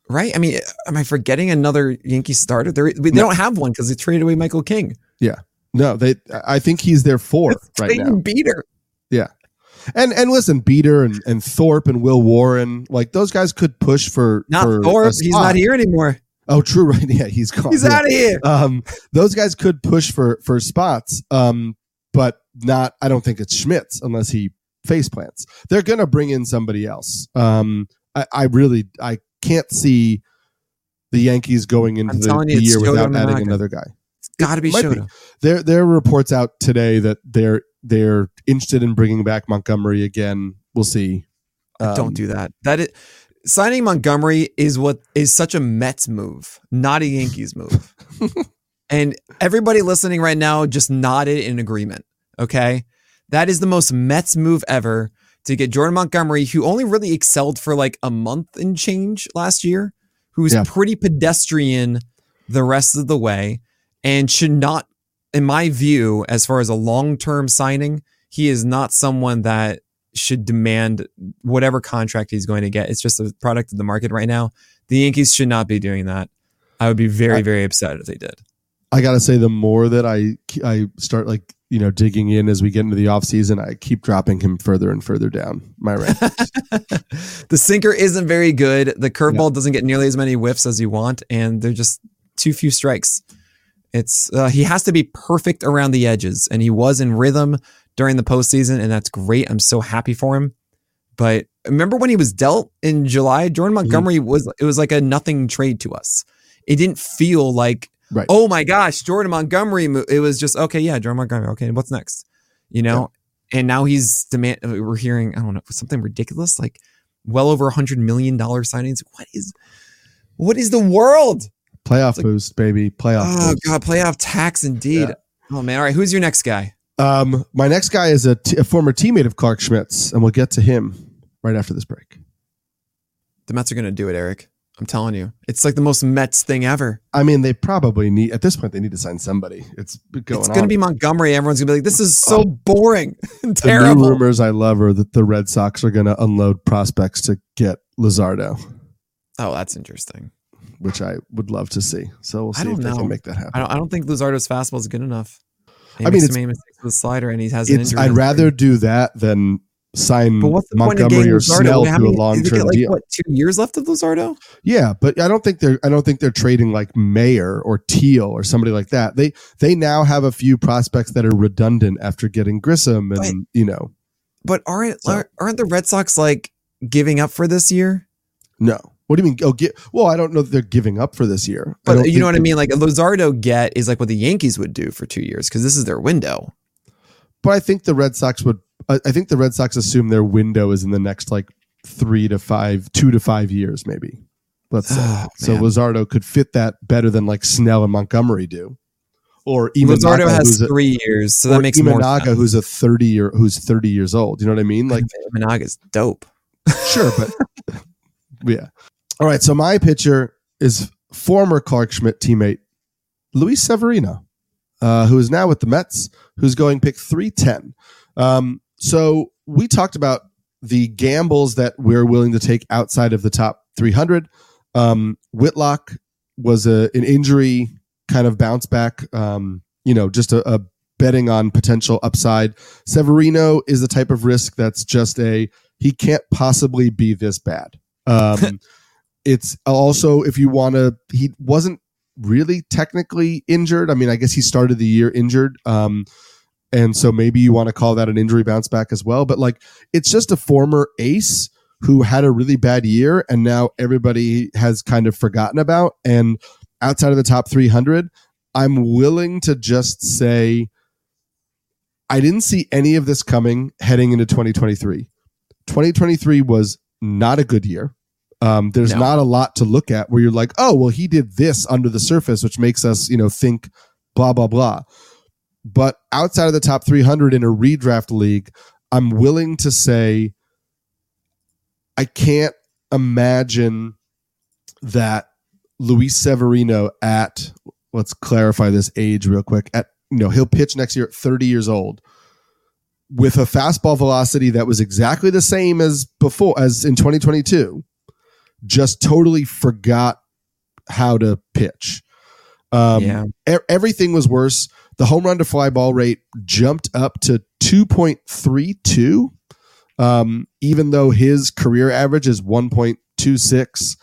Right? I mean, am I forgetting another Yankee starter? They're, they No. don't have one because they traded away Michael King. Yeah. No, they. I think he's their fourth right now. Beeter. And and listen, Beeter and, and Thorpe and Will Warren, like those guys could push for Not for Thorpe. He's not here anymore. Oh, true, right? Yeah, he's gone. He's Yeah. out of here. um, those guys could push for for spots, um, but not. I don't think it's Schmidt's unless he face plants. They're gonna bring in somebody else. Um, I, I really I can't see the Yankees going into I'm the, the year without adding another guy. Got to be might be. There there are reports out today that they're they're interested in bringing back Montgomery again. We'll see. Um, Don't do that. That is, signing Montgomery is what is such a Mets move, not a Yankees move. And everybody listening right now just nodded in agreement. Okay. That is the most Mets move ever to get Jordan Montgomery, who only really excelled for like a month and change last year, who was Yeah. pretty pedestrian the rest of the way and should not, in my view, as far as a long term signing, he is not someone that should demand whatever contract he's going to get. It's just a product of the market right now. The Yankees should not be doing that. I would be very, very upset if they did. I gotta say, the more that I I start like you know digging in as we get into the off season, I keep dropping him further and further down my rank. the sinker isn't very good. The curveball doesn't get nearly as many whiffs as you want, and they're just too few strikes. It's uh, he has to be perfect around the edges, and he was in rhythm during the postseason, and that's great. I'm so happy for him. But remember when he was dealt in July? Jordan Montgomery was it was like a nothing trade to us. It didn't feel like Right. oh my gosh, Jordan Montgomery. It was just okay, yeah, Jordan Montgomery. Okay, what's next? You know, and now he's demand. We're hearing I don't know something ridiculous like well over a hundred million dollar signings. What is what is the world? Playoff like- boost, baby. Playoff Oh boost. god, playoff tax indeed. Yeah. Oh man, all right. Who's your next guy? Um, my next guy is a, t- a former teammate of Clark Schmidt's, and we'll get to him right after this break. The Mets are gonna do it, Eric. I'm telling you, it's like the most Mets thing ever. I mean, they probably need at this point they need to sign somebody. It's going it's gonna be Montgomery. Everyone's gonna be like, "This is so boring and the new rumors I love are that the Red Sox are going to unload prospects to get Luzardo, Oh, that's interesting. Which I would love to see. So we'll see if don't they can make that happen. I don't. I don't think Luzardo's fastball is good enough. He I mean, it's- mistakes with the slider, and he has an injury. I'd rather do that than sign But what's the point of Montgomery or Luzardo? Snell to a long term like, deal. What two years left of Luzardo? Yeah, but I don't think they're I don't think they're trading like Mayer or Teel or somebody like that. They they now have a few prospects that are redundant after getting Grissom and But- you know But aren't So- aren't- aren't the Red Sox like giving up for this year? no. What do you mean? Oh, get, well, I don't know that they're giving up for this year. But you know what I mean? Like a Luzardo get is like what the Yankees would do for two years because this is their window. But I think the Red Sox would. I think the Red Sox assume their window is in the next like three to five, two to five years, maybe. Let's say. Oh, so man. Luzardo could fit that better than like Snell and Montgomery do, or Imanaga, has who's a, three years, so that makes more Imanaga, sense. who's a thirty year, who's thirty years old. You know what I mean? Like, Managa's dope. sure, but yeah. All right. So my pitcher is former Clark Schmidt teammate Luis Severino, uh, who is now with the Mets, who's going pick 310. Um, so we talked about the gambles that we're willing to take outside of the top 300. Um, Whitlock was a, an injury kind of bounce back, um, you know, just a, a betting on potential upside. Severino is the type of risk that's just a, he can't possibly be this bad. Um, it's also, if you want to, he wasn't really technically injured. I mean, I guess he started the year injured. Um, and so maybe you want to call that an injury bounce back as well. But like, it's just a former ace who had a really bad year and now everybody has kind of forgotten about. And outside of the top 300, I'm willing to just say, I didn't see any of this coming heading into 2023. 2023 was not a good year. Um, there's No. not a lot to look at where you're like, oh, well, he did this under the surface, which makes us, you know, think blah, blah, blah. But outside of the top 300 in a redraft league, I'm willing to say I can't imagine that Luis Severino at, let's clarify this age real quick, at, you know, he'll pitch next year at 30 years old with a fastball velocity that was exactly the same as before, as in 2022, just totally forgot how to pitch. Um, yeah. e- everything was worse. The home run to fly ball rate jumped up to 2.32, um, even though his career average is 1.26.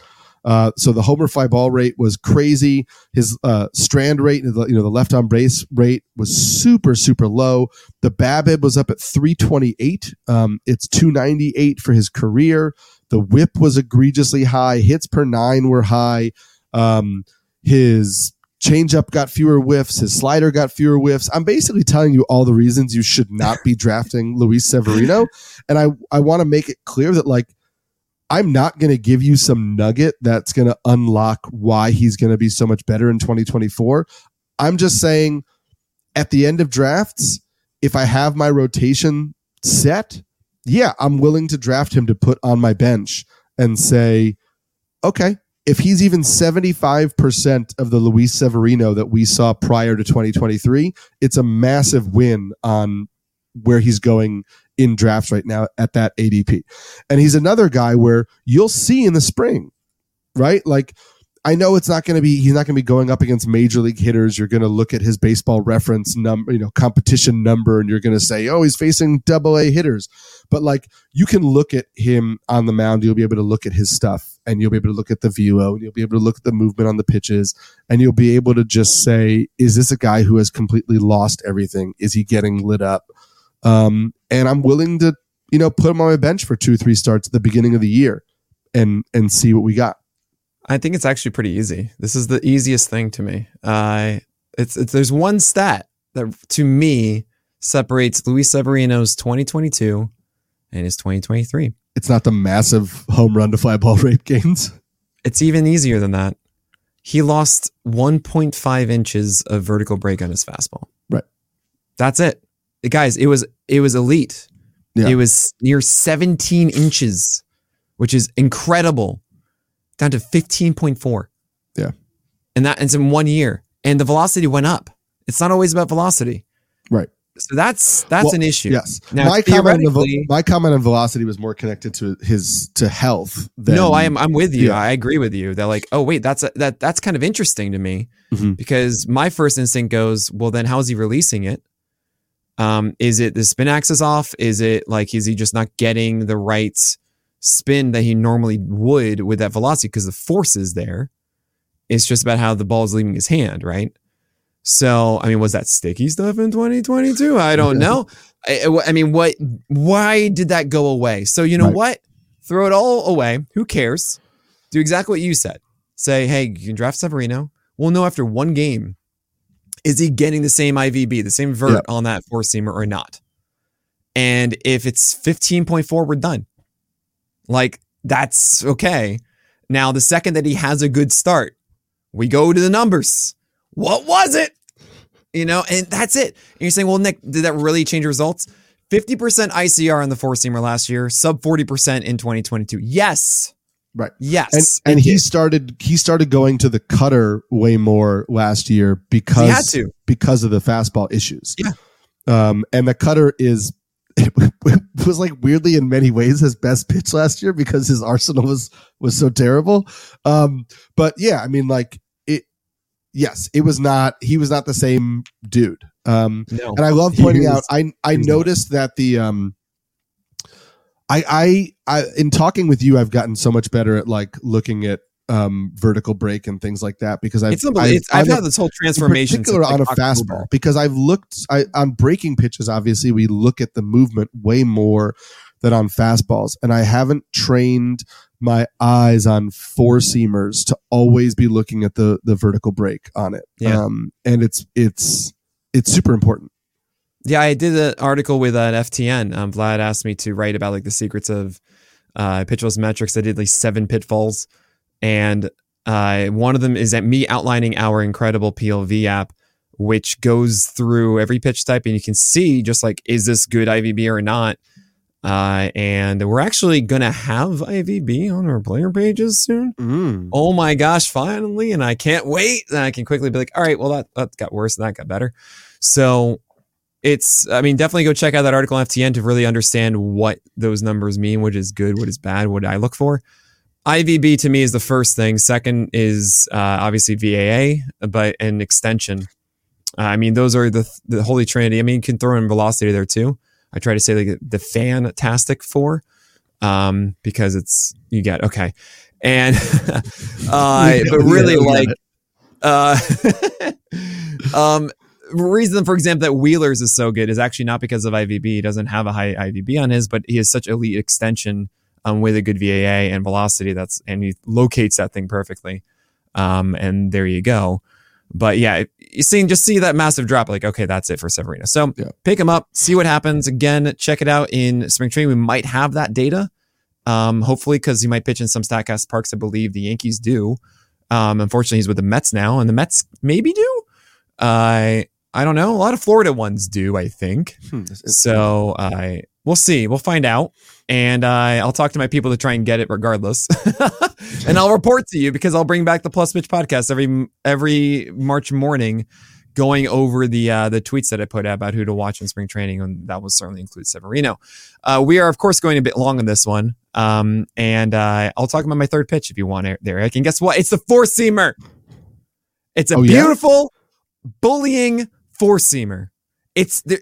Uh, so the homer fly ball rate was crazy. His uh, strand rate, the- you know, the left on base rate was super, super low. The BABIP was up at 328. Um, it's 298 for his career. The whip was egregiously high. Hits per nine were high. Um, his changeup got fewer whiffs. His slider got fewer whiffs. I'm basically telling you all the reasons you should not be drafting Luis Severino. And I, I want to make it clear that like, I'm not going to give you some nugget that's going to unlock why he's going to be so much better in 2024. I'm just saying at the end of drafts, if I have my rotation set, yeah, I'm willing to draft him to put on my bench and say, okay, if he's even 75% of the Luis Severino that we saw prior to 2023, it's a massive win on where he's going in drafts right now at that ADP. And he's another guy where you'll see in the spring, right? Like I know it's not going to be he's not going to be going up against major league hitters. You're going to look at his baseball reference number, you know, competition number and you're going to say, "Oh, he's facing double A hitters." But like you can look at him on the mound, you'll be able to look at his stuff and you'll be able to look at the velo and you'll be able to look at the movement on the pitches and you'll be able to just say, "Is this a guy who has completely lost everything? Is he getting lit up?" Um, and I'm willing to, you know, put him on my bench for 2 3 starts at the beginning of the year and and see what we got. I think it's actually pretty easy. This is the easiest thing to me. Uh, it's, it's there's one stat that to me separates Luis Severino's 2022 and his 2023. It's not the massive home run to fly ball rate gains. It's even easier than that. He lost 1.5 inches of vertical break on his fastball. Right. That's it. Guys, it was it was elite. Yeah. It was near 17 inches, which is incredible down to 15.4. Yeah. And that it's in one year. And the velocity went up. It's not always about velocity. Right. So that's that's Well, an issue. Yes. Now, my comment on my comment on velocity was more connected to his to health. Than, no, I am I'm with you. Yeah. I agree with you. They're like, oh wait, that's a, that that's kind of interesting to me Mhm. because my first instinct goes, well, then how is he releasing it? Um, is it the spin axis off? Is it like is he just not getting the right spin that he normally would with that velocity because the force is there? It's just about how the ball is leaving his hand, right? So, I mean, was that sticky stuff in 2022? I don't know. I, I mean, what? Why did that go away? So, you know Right. what? Throw it all away. Who cares? Do exactly what you said. Say, hey, you can draft Severino. We'll know after one game is he getting the same IVB, the same vert Yep. on that four seamer or not? And if it's 15.4, we're done. Like, that's okay. Now, the second that he has a good start, we go to the numbers. What was it? You know, and that's it. And you're saying, well, Nick, did that really change results? 50% ICR on the four seamer last year, sub 40% in 2022. Yes. Right. Yes. And and he did. started he started going to the cutter way more last year because he had to. because of the fastball issues. Yeah. Um, and the cutter is it was like weirdly in many ways his best pitch last year because his arsenal was was so terrible. Um, but yeah, I mean, like it. Yes, it was not. He was not the same dude. Um, No. and I love pointing was- out. I I noticed that the um. I, I I in talking with you, I've gotten so much better at like looking at um vertical break and things like that because I've It's unbelievable. It's, I've, I've- had this whole transformation. particular since, on a like, fastball because I've looked I, on breaking pitches. Obviously, we look at the movement way more than on fastballs, and I haven't trained my eyes on four seamers to always be looking at the the vertical break on it. Yeah. Um, and it's it's it's super important. Yeah, I did an article with an FTN. Um, Vlad asked me to write about like the secrets of uh, pitchless metrics. I did like seven pitfalls, and uh, one of them is at me outlining our incredible PLV app, which goes through every pitch type, and you can see just like is this good IVB or not. Uh, and we're actually gonna have IVB on our player pages soon. Mm. oh my gosh, finally, and I can't wait. And I can quickly be like, all right, well, that, that got worse and that got better. So it's, I mean, definitely go check out that article on FTN to really understand what those numbers mean, what is good, what is bad, what I look for. IVB to me is the first thing. Second is uh, obviously VAA, but an extension. Uh, I mean, those are the the holy trinity. I mean, you can throw in velocity there too. I try to say like the fantastic four, um, because it's you get okay, and uh, but really like, uh, um, reason for example that Wheeler's is so good is actually not because of IVB. He doesn't have a high IVB on his, but he has such elite extension um, with a good VAA and velocity. That's and he locates that thing perfectly. Um, and there you go. But yeah, you see, just see that massive drop. Like, okay, that's it for Severino. So Yeah. pick him up, see what happens. Again, check it out in spring training. We might have that data. Um, hopefully, because he might pitch in some Statcast parks. I believe the Yankees do. Um, unfortunately, he's with the Mets now, and the Mets maybe do. I I don't know. A lot of Florida ones do, I think. Hmm. So I we'll see. We'll find out, and I I'll talk to my people to try and get it regardless, and I'll report to you because I'll bring back the Plus Pitch podcast every every March morning, going over the uh, the tweets that I put out about who to watch in spring training, and that will certainly include Severino. Uh, we are of course going a bit long on this one, um, and uh, I'll talk about my third pitch if you want it there, Eric. And guess what? It's the four seamer. It's a Oh, yeah? beautiful bullying four seamer. It's the,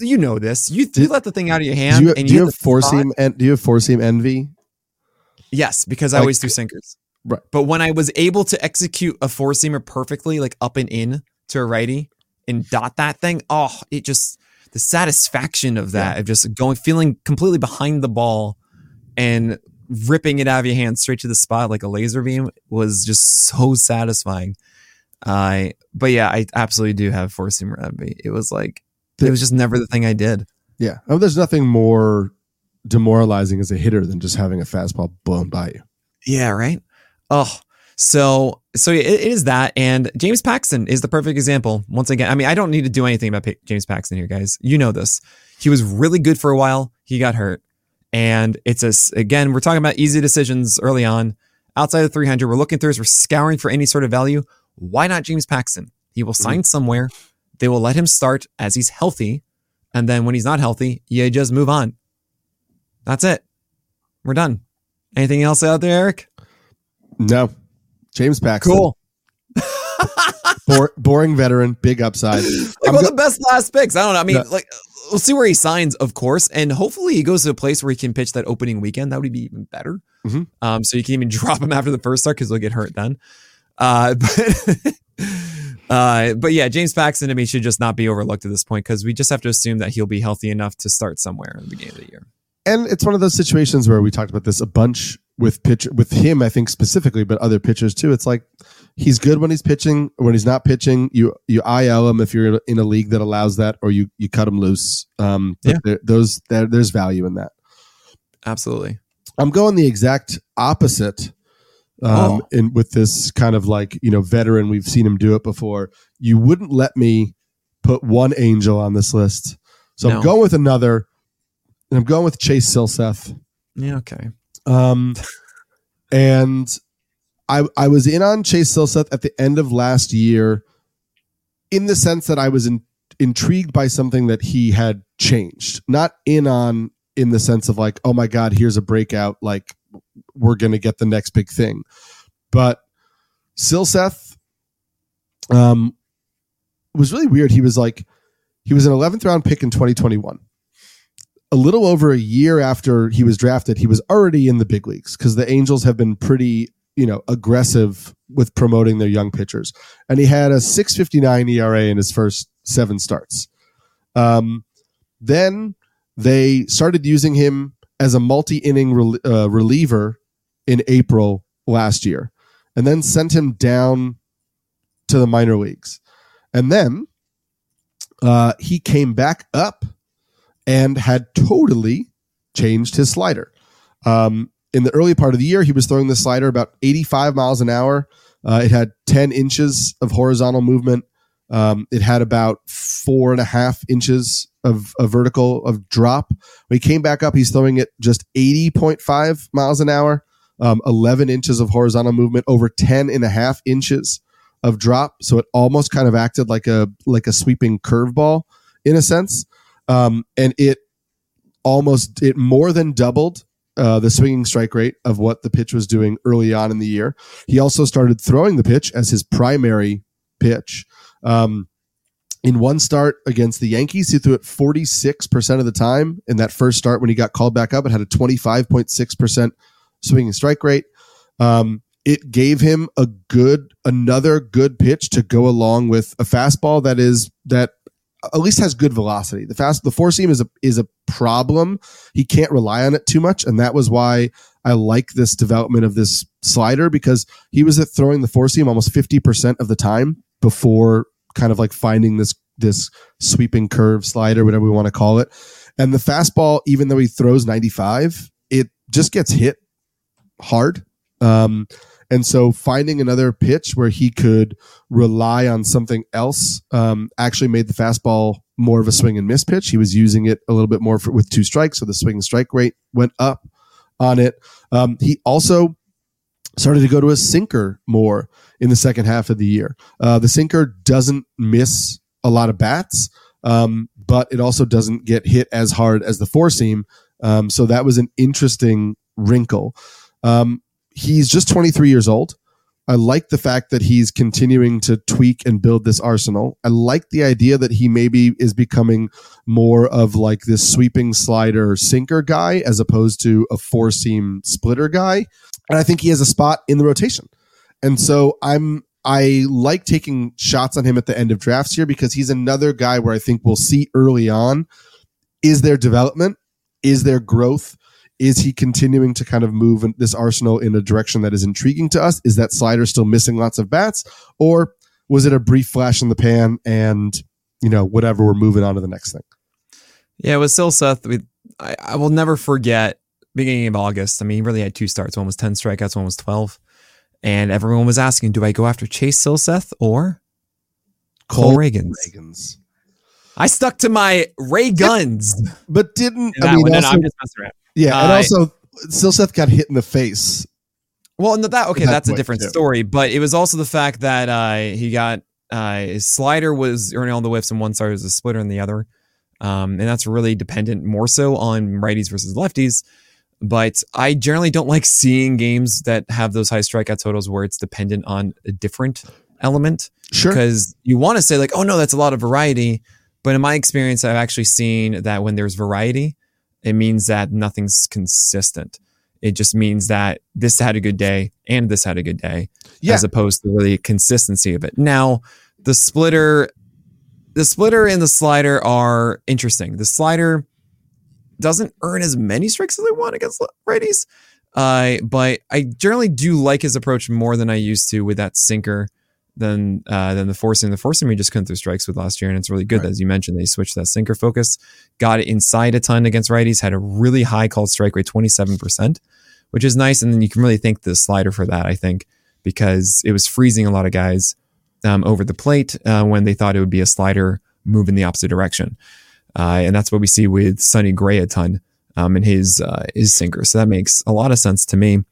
you know this. You, you let the thing out of your do hand, you, and do you have four spot. seam? En- do you have four seam envy? Yes, because I Like- always do sinkers. Right. But when I was able to execute a four seamer perfectly, like up and in to a righty and dot that thing, oh, it just the satisfaction of that of just going feeling completely behind the ball and ripping it out of your hand straight to the spot like a laser beam was just so satisfying. I but yeah, I absolutely do have four seamer envy. It was like it was just never the thing I did. Yeah. Oh, there's nothing more demoralizing as a hitter than just having a fastball blown by you. Yeah, right. Oh, so so it, is that, and James Paxton is the perfect example. Once again, I mean, I don't need to do anything about James Paxton here, guys. You know this. He was really good for a while. He got hurt, and it's a again we're talking about easy decisions early on. Outside of 300, we're looking through as we're scouring for any sort of value. Why not James Paxton? He will mm-hmm. sign somewhere. They will let him start as he's healthy, and then when he's not healthy, you just move on. That's it. We're done. Anything else out there, Eric? No. James Paxton. Cool. Bor- boring veteran, big upside. Like one of the best last picks. I don't know. I mean, No. like we'll see where he signs, of course, and hopefully he goes to a place where he can pitch that opening weekend. That would be even better. Mhm. Um, so you can even drop him after the first start because he'll get hurt then. Uh, but uh, but yeah, James Paxton to me should just not be overlooked at this point because we just have to assume that he'll be healthy enough to start somewhere in the beginning of the year. and it's one of those situations where we talked about this a bunch with pitch with him, I think specifically, but other pitchers too. It's like he's good when he's pitching. When he's not pitching, you you IL him if you're in a league that allows that, or you you cut him loose. Um, Yeah. there, those there, there's value in that. Absolutely. I'm going the exact opposite. Um, Oh. in with this kind of like you know veteran, we've seen him do it before. You wouldn't let me put one angel on this list, so No. I'm going with another, and I'm going with Chase Silseth. Yeah. Okay. Um, and I I was in on Chase Silseth at the end of last year, in the sense that I was in, intrigued by something that he had changed. Not in on in the sense of like, oh my god, here's a breakout. Like we're gonna get the next big thing, but Silseth, um, was really weird. He was like, he was an 11th round pick in 2021 a little over a year after he was drafted, he was already in the big leagues because the Angels have been pretty, you know, aggressive with promoting their young pitchers. And he had a 659 ERA in his first seven starts. Um, then they started using him as a multi inning rel- uh, reliever in April last year and then sent him down to the minor leagues. And then uh, he came back up and had totally changed his slider. Um, in the early part of the year, he was throwing the slider about 85 miles an hour. Uh, it had 10 inches of horizontal movement. Um, it had about four and a half inches of, of vertical of drop. When he came back up, he's throwing it just 80.5 miles an hour, um, 11 inches of horizontal movement, over 10 and a half inches of drop. So it almost kind of acted like a like a sweeping curveball in a sense um, and it almost it more than doubled uh, the swinging strike rate of what the pitch was doing early on in the year. He also started throwing the pitch as his primary pitch. Um, in one start against the Yankees, he threw it 46% of the time. In that first start, when he got called back up, it had a 25.6% swinging strike rate. Um, it gave him a good, another good pitch to go along with a fastball that is, that at least has good velocity. The fast the four seam is a is a problem. He can't rely on it too much, and that was why I like this development of this slider because he was throwing the four seam almost fifty percent of the time before kind of like finding this this sweeping curve slider, whatever we want to call it. And the fastball, even though he throws ninety five, it just gets hit hard. Um, And so finding another pitch where he could rely on something else um, actually made the fastball more of a swing and miss pitch. He was using it a little bit more for, with two strikes, so the swing and strike rate went up on it. Um, he also started to go to a sinker more in the second half of the year. Uh, the sinker doesn't miss a lot of bats, um, but it also doesn't get hit as hard as the four seam. Um, so that was an interesting wrinkle. Um, he's just 23 years old. I like the fact that he's continuing to tweak and build this arsenal. I like the idea that he maybe is becoming more of like this sweeping slider sinker guy as opposed to a four seam splitter guy. And I think he has a spot in the rotation. And so I'm I like taking shots on him at the end of drafts here because he's another guy where I think we'll see early on is there development? Is there growth? Is he continuing to kind of move this arsenal in a direction that is intriguing to us? Is that slider still missing lots of bats? Or was it a brief flash in the pan and, you know, whatever, we're moving on to the next thing? Yeah, with Silseth, we, I, I will never forget beginning of August. I mean, he really had two starts. One was 10 strikeouts, one was 12. And everyone was asking, do I go after Chase Silseth or Cole, Cole Ragans? Ragans? I stuck to my Ray guns. But didn't, I mean also, I'm just messing around. Yeah, and uh, also Silseth got hit in the face. Well, no, that okay, that that's a different too. story. But it was also the fact that uh, he got uh, his slider was earning all the whiffs and one side, was a splitter and the other, um, and that's really dependent more so on righties versus lefties. But I generally don't like seeing games that have those high strikeout totals where it's dependent on a different element. Sure. Because you want to say like, oh no, that's a lot of variety. But in my experience, I've actually seen that when there's variety, it means that nothing's consistent. It just means that this had a good day and this had a good day, yeah. as opposed to really consistency of it. Now, the splitter, the splitter and the slider are interesting. The slider doesn't earn as many strikes as I want against righties, uh, but I generally do like his approach more than I used to with that sinker than uh, than the four seam. The four seam we just couldn't throw strikes with last year, and it's really good. Right. As you mentioned, they switched that sinker focus, got it inside a ton against righties, had a really high called strike rate, twenty seven percent, which is nice. And then you can really thank the slider for that, I think, because it was freezing a lot of guys um, over the plate uh, when they thought it would be a slider move in the opposite direction, uh, and that's what we see with Sonny Gray a ton um, in his uh, his sinker. So that makes a lot of sense to me.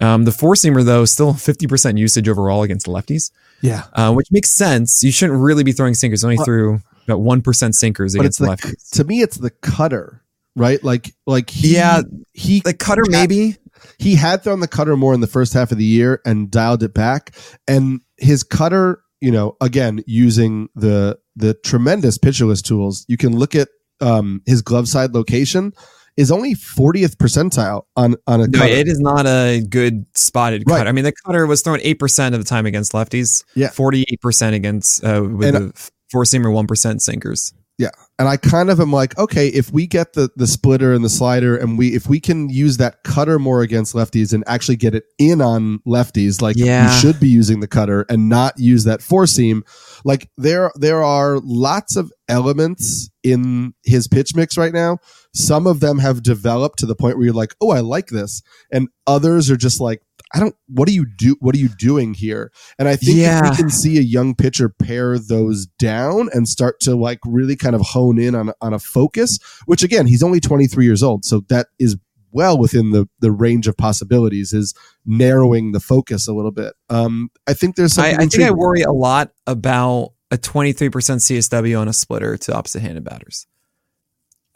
Um, the four seamer though, still 50% usage overall against lefties. Yeah. Uh, which makes sense. You shouldn't really be throwing sinkers. Only threw about 1% sinkers against the, lefties. To me, it's the cutter, right? Like, like he, yeah, he, the cutter had, maybe. He had thrown the cutter more in the first half of the year and dialed it back. And his cutter, you know, again, using the, the tremendous pitcher list tools, you can look at um, his glove side location is only 40th percentile on on a no, cutter. It is not a good spotted right. cutter. I mean, the cutter was thrown 8% of the time against lefties. Yeah. 48% against uh, with and, the four seamer 1% sinkers. Yeah. And I kind of am like, okay, if we get the the splitter and the slider and we if we can use that cutter more against lefties and actually get it in on lefties, like yeah. we should be using the cutter and not use that four seam. Like there there are lots of elements in his pitch mix right now. Some of them have developed to the point where you're like, oh, I like this. And others are just like, I don't. What do you do? What are you doing here? And I think yeah. we can see a young pitcher pare those down and start to like really kind of hone in on on a focus. Which again, he's only 23 years old, so that is well within the the range of possibilities. Is narrowing the focus a little bit. Um, I think there's. I, I think I worry a lot about a 23% CSW on a splitter to opposite handed batters.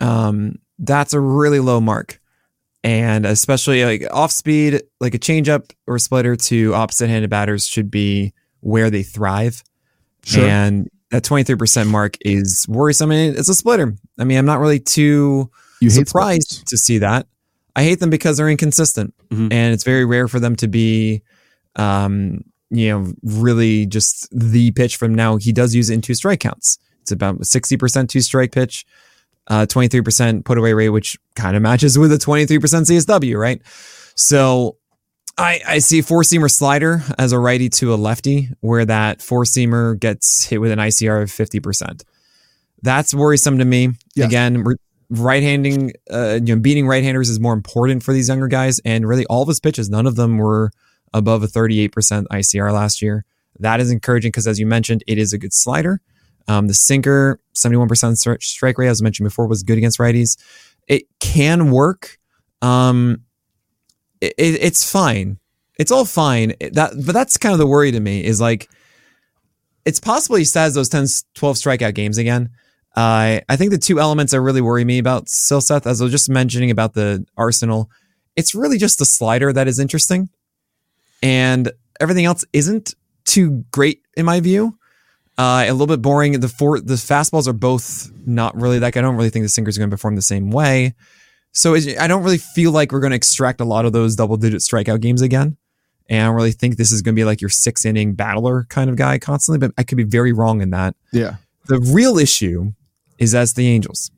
Um, that's a really low mark and especially like off speed, like a changeup or splitter to opposite handed batters should be where they thrive. Sure. And that 23% mark is worrisome. I mean, it's a splitter. I mean, I'm not really too you surprised to see that. I hate them because they're inconsistent mm-hmm. and it's very rare for them to be, um, you know, really just the pitch from now. He does use it in two strike counts. It's about 60% two strike pitch uh, 23% put away rate, which kind of matches with a 23% CSW, right? So I, I see four seamer slider as a righty to a lefty, where that four seamer gets hit with an ICR of 50%. That's worrisome to me. Yes. Again, right handing, uh, you know, beating right handers is more important for these younger guys. And really, all of his pitches, none of them were above a 38% ICR last year. That is encouraging because, as you mentioned, it is a good slider. Um, the sinker, 71% strike rate, as I mentioned before, was good against righties. It can work. Um, it, it's fine. It's all fine. That, but that's kind of the worry to me is like, it's possible he says those 10, 12 strikeout games again. Uh, I think the two elements that really worry me about Silseth, as I was just mentioning about the Arsenal, it's really just the slider that is interesting. And everything else isn't too great in my view. Uh, a little bit boring. The four the fastballs are both not really like I don't really think the sinker's are going to perform the same way. So I don't really feel like we're going to extract a lot of those double digit strikeout games again. And I don't really think this is going to be like your six inning battler kind of guy constantly, but I could be very wrong in that. Yeah. The real issue is as the Angels.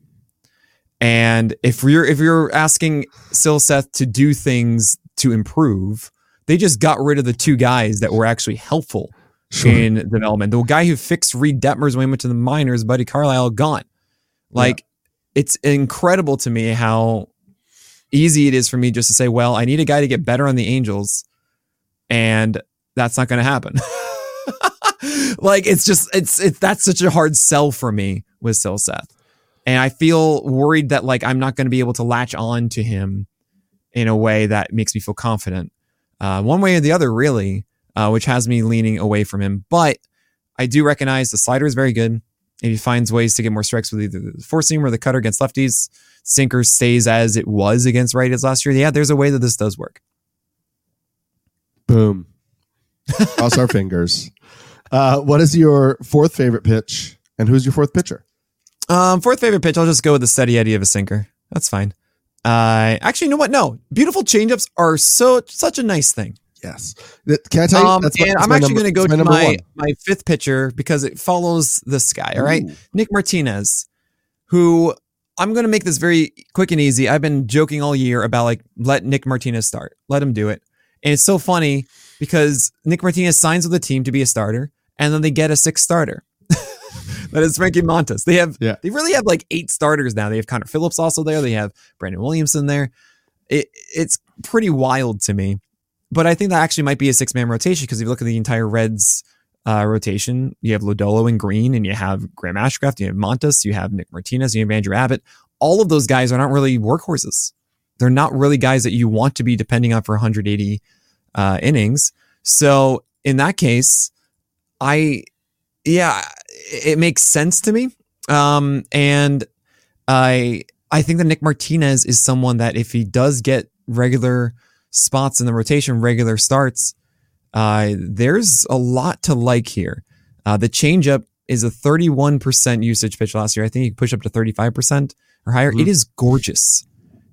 And if you're if you're asking Silseth to do things to improve, they just got rid of the two guys that were actually helpful sure. in development. The guy who fixed Reid Detmers when he went to the minors, Buddy Carlyle, gone. Like yeah. it's incredible to me how easy it is for me just to say, well, I need a guy to get better on the Angels, and that's not going to happen. like it's just it's it's that's such a hard sell for me with Silseth. And I feel worried that like I'm not going to be able to latch on to him in a way that makes me feel confident uh, one way or the other, really, uh, which has me leaning away from him. But I do recognize the slider is very good. If he finds ways to get more strikes with either the four seam or the cutter against lefties, sinker stays as it was against righties last year. Yeah, there's a way that this does work. Boom. Cross our fingers. Uh, what is your fourth favorite pitch, and who's your fourth pitcher? Um, fourth favorite pitch. I'll just go with the steady Eddie of a sinker. That's fine. Uh, actually, you know what? No, beautiful changeups are so such a nice thing. Yes. Can I tell you? Um, my, and I'm actually going to go to my, one. my fifth pitcher because it follows this guy. All right. Ooh. Nick Martinez, who I'm going to make this very quick and easy. I've been joking all year about like, let Nick Martinez start, let him do it. And it's so funny because Nick Martinez signs with the team to be a starter and then they get a sixth starter. that is Frankie Montas. They have yeah. they really have like eight starters now. They have Connor Phillips also there. They have Brandon Williamson there. It, it's pretty wild to me. But I think that actually might be a six man rotation because if you look at the entire Reds uh, rotation, you have Lodolo and Greene, and you have Graham Ashcraft, you have Montas, you have Nick Martinez, you have Andrew Abbott. All of those guys are not really workhorses. They're not really guys that you want to be depending on for 180 uh, innings. So in that case, I yeah, it makes sense to me. Um, and I I think that Nick Martinez is someone that if he does get regular spots in the rotation, regular starts, uh, there's a lot to like here. Uh, the changeup is a 31% usage pitch last year. I think he push up to 35% or higher. Mm-hmm. It is gorgeous.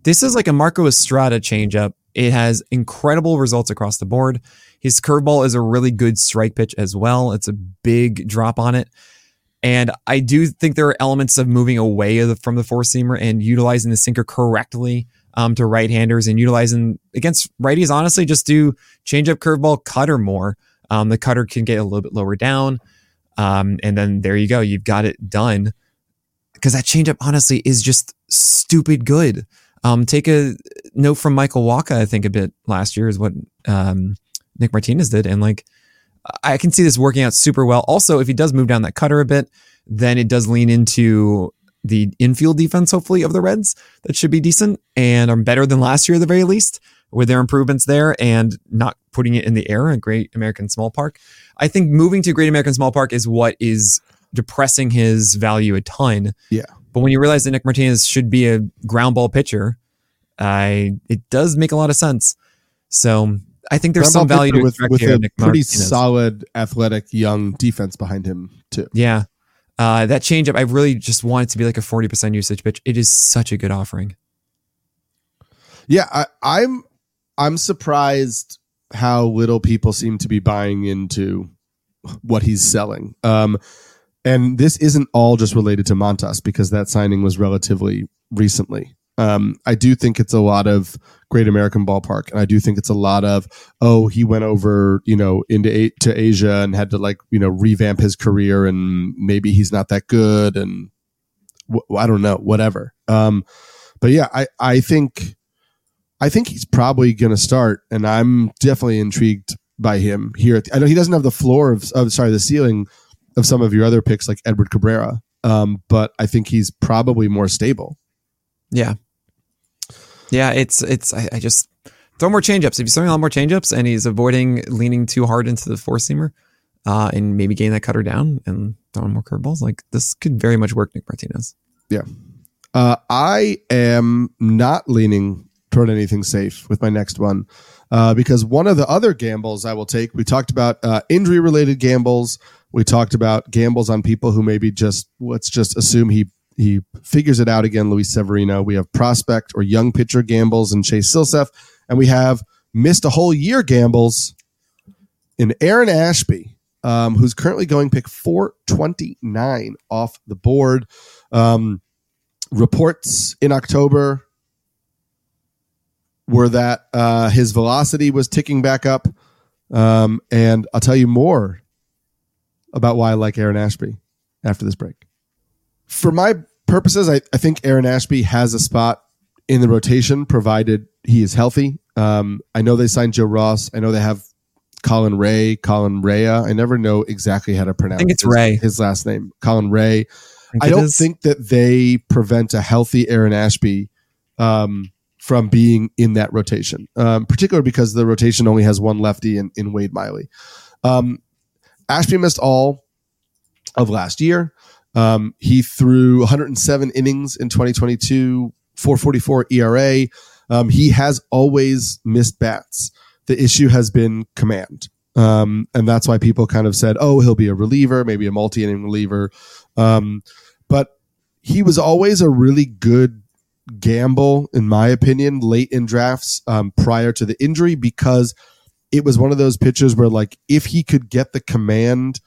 This is like a Marco Estrada changeup. It has incredible results across the board. His curveball is a really good strike pitch as well. It's a big drop on it. And I do think there are elements of moving away from the four seamer and utilizing the sinker correctly um, to right handers and utilizing against righties. Honestly, just do change up curveball cutter more. Um, the cutter can get a little bit lower down. Um, and then there you go. You've got it done. Because that changeup, honestly, is just stupid good. Um, take a note from Michael Wacha, I think a bit last year is what um, Nick Martinez did. And like, I can see this working out super well. Also, if he does move down that cutter a bit, then it does lean into the infield defense, hopefully, of the Reds. That should be decent and are better than last year at the very least with their improvements there and not putting it in the air at Great American Small Park. I think moving to Great American Small Park is what is depressing his value a ton. Yeah. But when you realize that Nick Martinez should be a ground ball pitcher, I it does make a lot of sense. So I think there's some value to with, with a pretty Martinez. solid, athletic, young defense behind him too. Yeah, uh, that changeup, I really just want it to be like a forty percent usage pitch. It is such a good offering. Yeah, I, I'm I'm surprised how little people seem to be buying into what he's selling. Um, and this isn't all just related to Montas because that signing was relatively recently. Um, I do think it's a lot of Great American Ballpark, and I do think it's a lot of oh he went over you know into to Asia and had to like you know revamp his career, and maybe he's not that good, and I don't know whatever. Um, but yeah, I I think I think he's probably going to start, and I'm definitely intrigued by him here. The, I know he doesn't have the floor of, of, sorry, the ceiling of some of your other picks like Edward Cabrera, um, but I think he's probably more stable. Yeah, yeah. It's it's. I, I just throw more changeups. If he's throwing a lot more changeups and he's avoiding leaning too hard into the four seamer, uh, and maybe getting that cutter down and throwing more curveballs, like this could very much work, Nick Martinez. Yeah. Uh, I am not leaning toward anything safe with my next one uh, because one of the other gambles I will take, we talked about uh, injury related gambles. We talked about gambles on people who maybe just let's just assume he he figures it out again. Luis Severino. We have prospect or young pitcher gambles and Chase Silseth, and we have missed a whole year gambles in Aaron Ashby, um, who's currently going pick 429 off the board. Um, reports in October were that uh, his velocity was ticking back up. Um, and I'll tell you more about why I like Aaron Ashby after this break. For my purposes, I, I think Aaron Ashby has a spot in the rotation provided he is healthy. Um, I know they signed Joe Ross. I know they have Colin Ray, Colin Rea. I never know exactly how to pronounce I think it's his, Ray. his last name. Colin Ray. think I don't is. think that they prevent a healthy Aaron Ashby um, from being in that rotation, um, particularly because the rotation only has one lefty in, in Wade Miley. Um, Ashby missed all of last year. Um, he threw 107 innings in 2022, 444 ERA. Um, he has always missed bats. The issue has been command. Um, and that's why people kind of said, oh, he'll be a reliever, maybe a multi inning reliever. Um, but he was always a really good gamble, in my opinion, late in drafts um, prior to the injury because it was one of those pitches where, like, if he could get the command,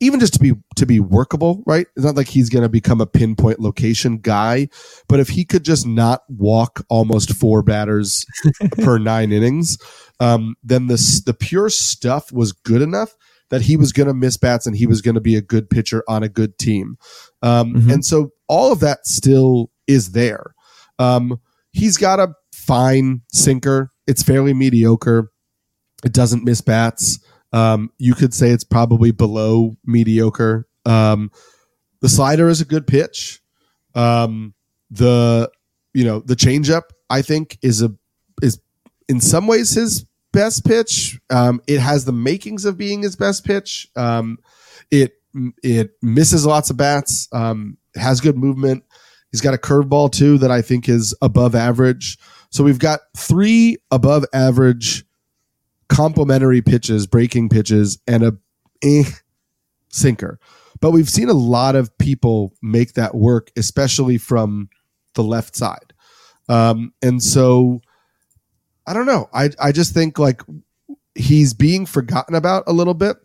even just to be to be workable, right? It's not like he's going to become a pinpoint location guy, but if he could just not walk almost four batters per nine innings, um, then this the pure stuff was good enough that he was going to miss bats and he was going to be a good pitcher on a good team. Um, Mhm. And so all of that still is there. Um, he's got a fine sinker. It's fairly mediocre. It doesn't miss bats. Um, you could say it's probably below mediocre. Um, the slider is a good pitch. Um, the you know the changeup I think is a is in some ways his best pitch. Um, it has the makings of being his best pitch. Um, it it misses lots of bats. Um, has good movement. He's got a curveball too that I think is above average. So we've got three above average complementary pitches, breaking pitches, and a eh sinker. But we've seen a lot of people make that work, especially from the left side. Um, and so I don't know. I I just think like he's being forgotten about a little bit.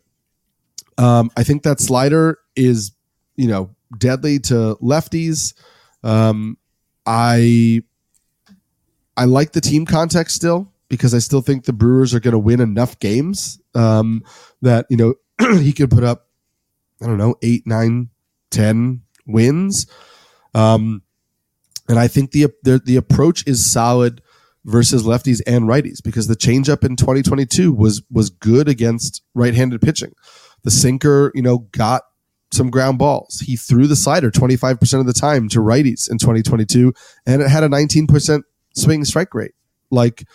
Um, I think that slider is, you know, deadly to lefties. Um, I I like the team context still because I still think the Brewers are going to win enough games um, that you know he could put up I don't know eight, nine, ten wins. Um, and I think the, the the approach is solid versus lefties and righties because the changeup in 2022 was was good against right-handed pitching. The sinker, you know, got some ground balls. He threw the slider 25% of the time to righties in 2022 and it had a 19% swing strike rate. Like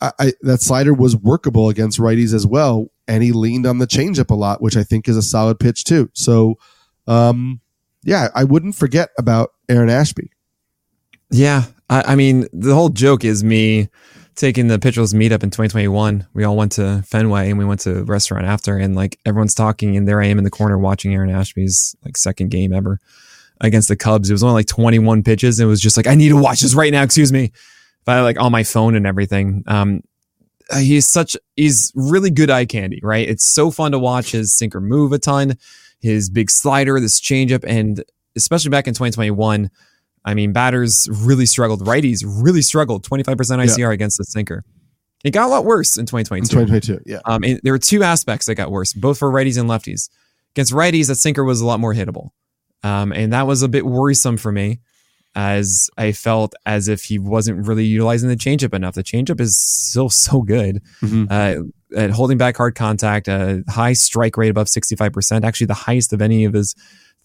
I, I, that slider was workable against righties as well and he leaned on the changeup a lot, which I think is a solid pitch too. So um yeah, I wouldn't forget about Aaron Ashby. Yeah, I, I mean, the whole joke is me taking the Pitchers meetup in 2021. We all went to Fenway and we went to a restaurant after, and like everyone's talking, and there I am in the corner watching Aaron Ashby's like second game ever against the Cubs. It was only like 21 pitches. And it was just like I need to watch this right now. Excuse me. But like on my phone and everything. Um, he's such he's really good eye candy, right? It's so fun to watch his sinker move a ton, his big slider, this changeup, and especially back in 2021. I mean, batters really struggled. Righties really struggled. 25% ICR against the sinker. It got a lot worse in 2022. In 2022, yeah. Um, there were two aspects that got worse, both for righties and lefties. Against righties, that sinker was a lot more hittable. Um, and that was a bit worrisome for me. As I felt as if he wasn't really utilizing the changeup enough. The changeup is still so good Mhm. uh, at holding back hard contact, a high strike rate above 65%, actually the highest of any of his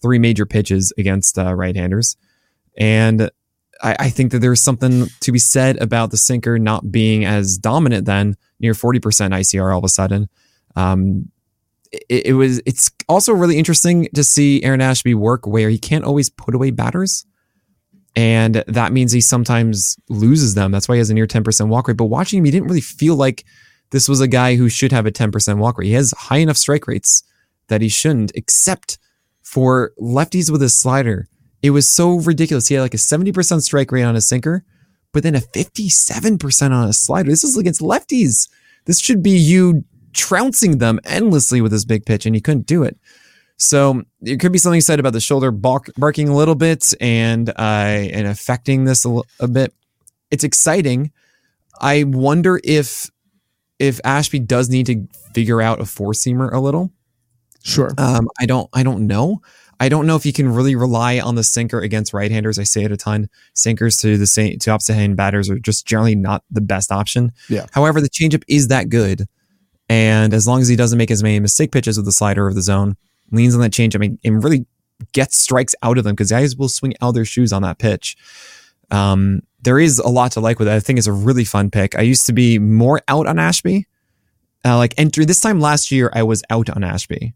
three major pitches against uh, right handers. And I, I think that there's something to be said about the sinker not being as dominant then, near 40% ICR all of a sudden. Um, it, it was. It's also really interesting to see Aaron Ashby work where he can't always put away batters, and that means he sometimes loses them. That's why he has a near 10% walk rate. But watching him, he didn't really feel like this was a guy who should have a 10% walk rate. He has high enough strike rates that he shouldn't, except for lefties with his slider. It was so ridiculous. He had like a 70% strike rate on his sinker, but then a 57% on his slider. This is against lefties. This should be you trouncing them endlessly with this big pitch, and he couldn't do it. So it could be something said about the shoulder bark, barking a little bit and uh, and affecting this a, l- a bit. It's exciting. I wonder if if Ashby does need to figure out a four seamer a little. Sure. Um, I don't I don't know. I don't know if you can really rely on the sinker against right-handers. I say it a ton. Sinkers to the same to opposite hand batters are just generally not the best option. Yeah. However, the changeup is that good, and as long as he doesn't make as many mistake pitches with the slider of the zone, leans on that changeup and, and really gets strikes out of them because guys will swing out their shoes on that pitch. Um, there is a lot to like with it. I think it's a really fun pick. I used to be more out on Ashby. Uh, like entry this time last year, I was out on Ashby,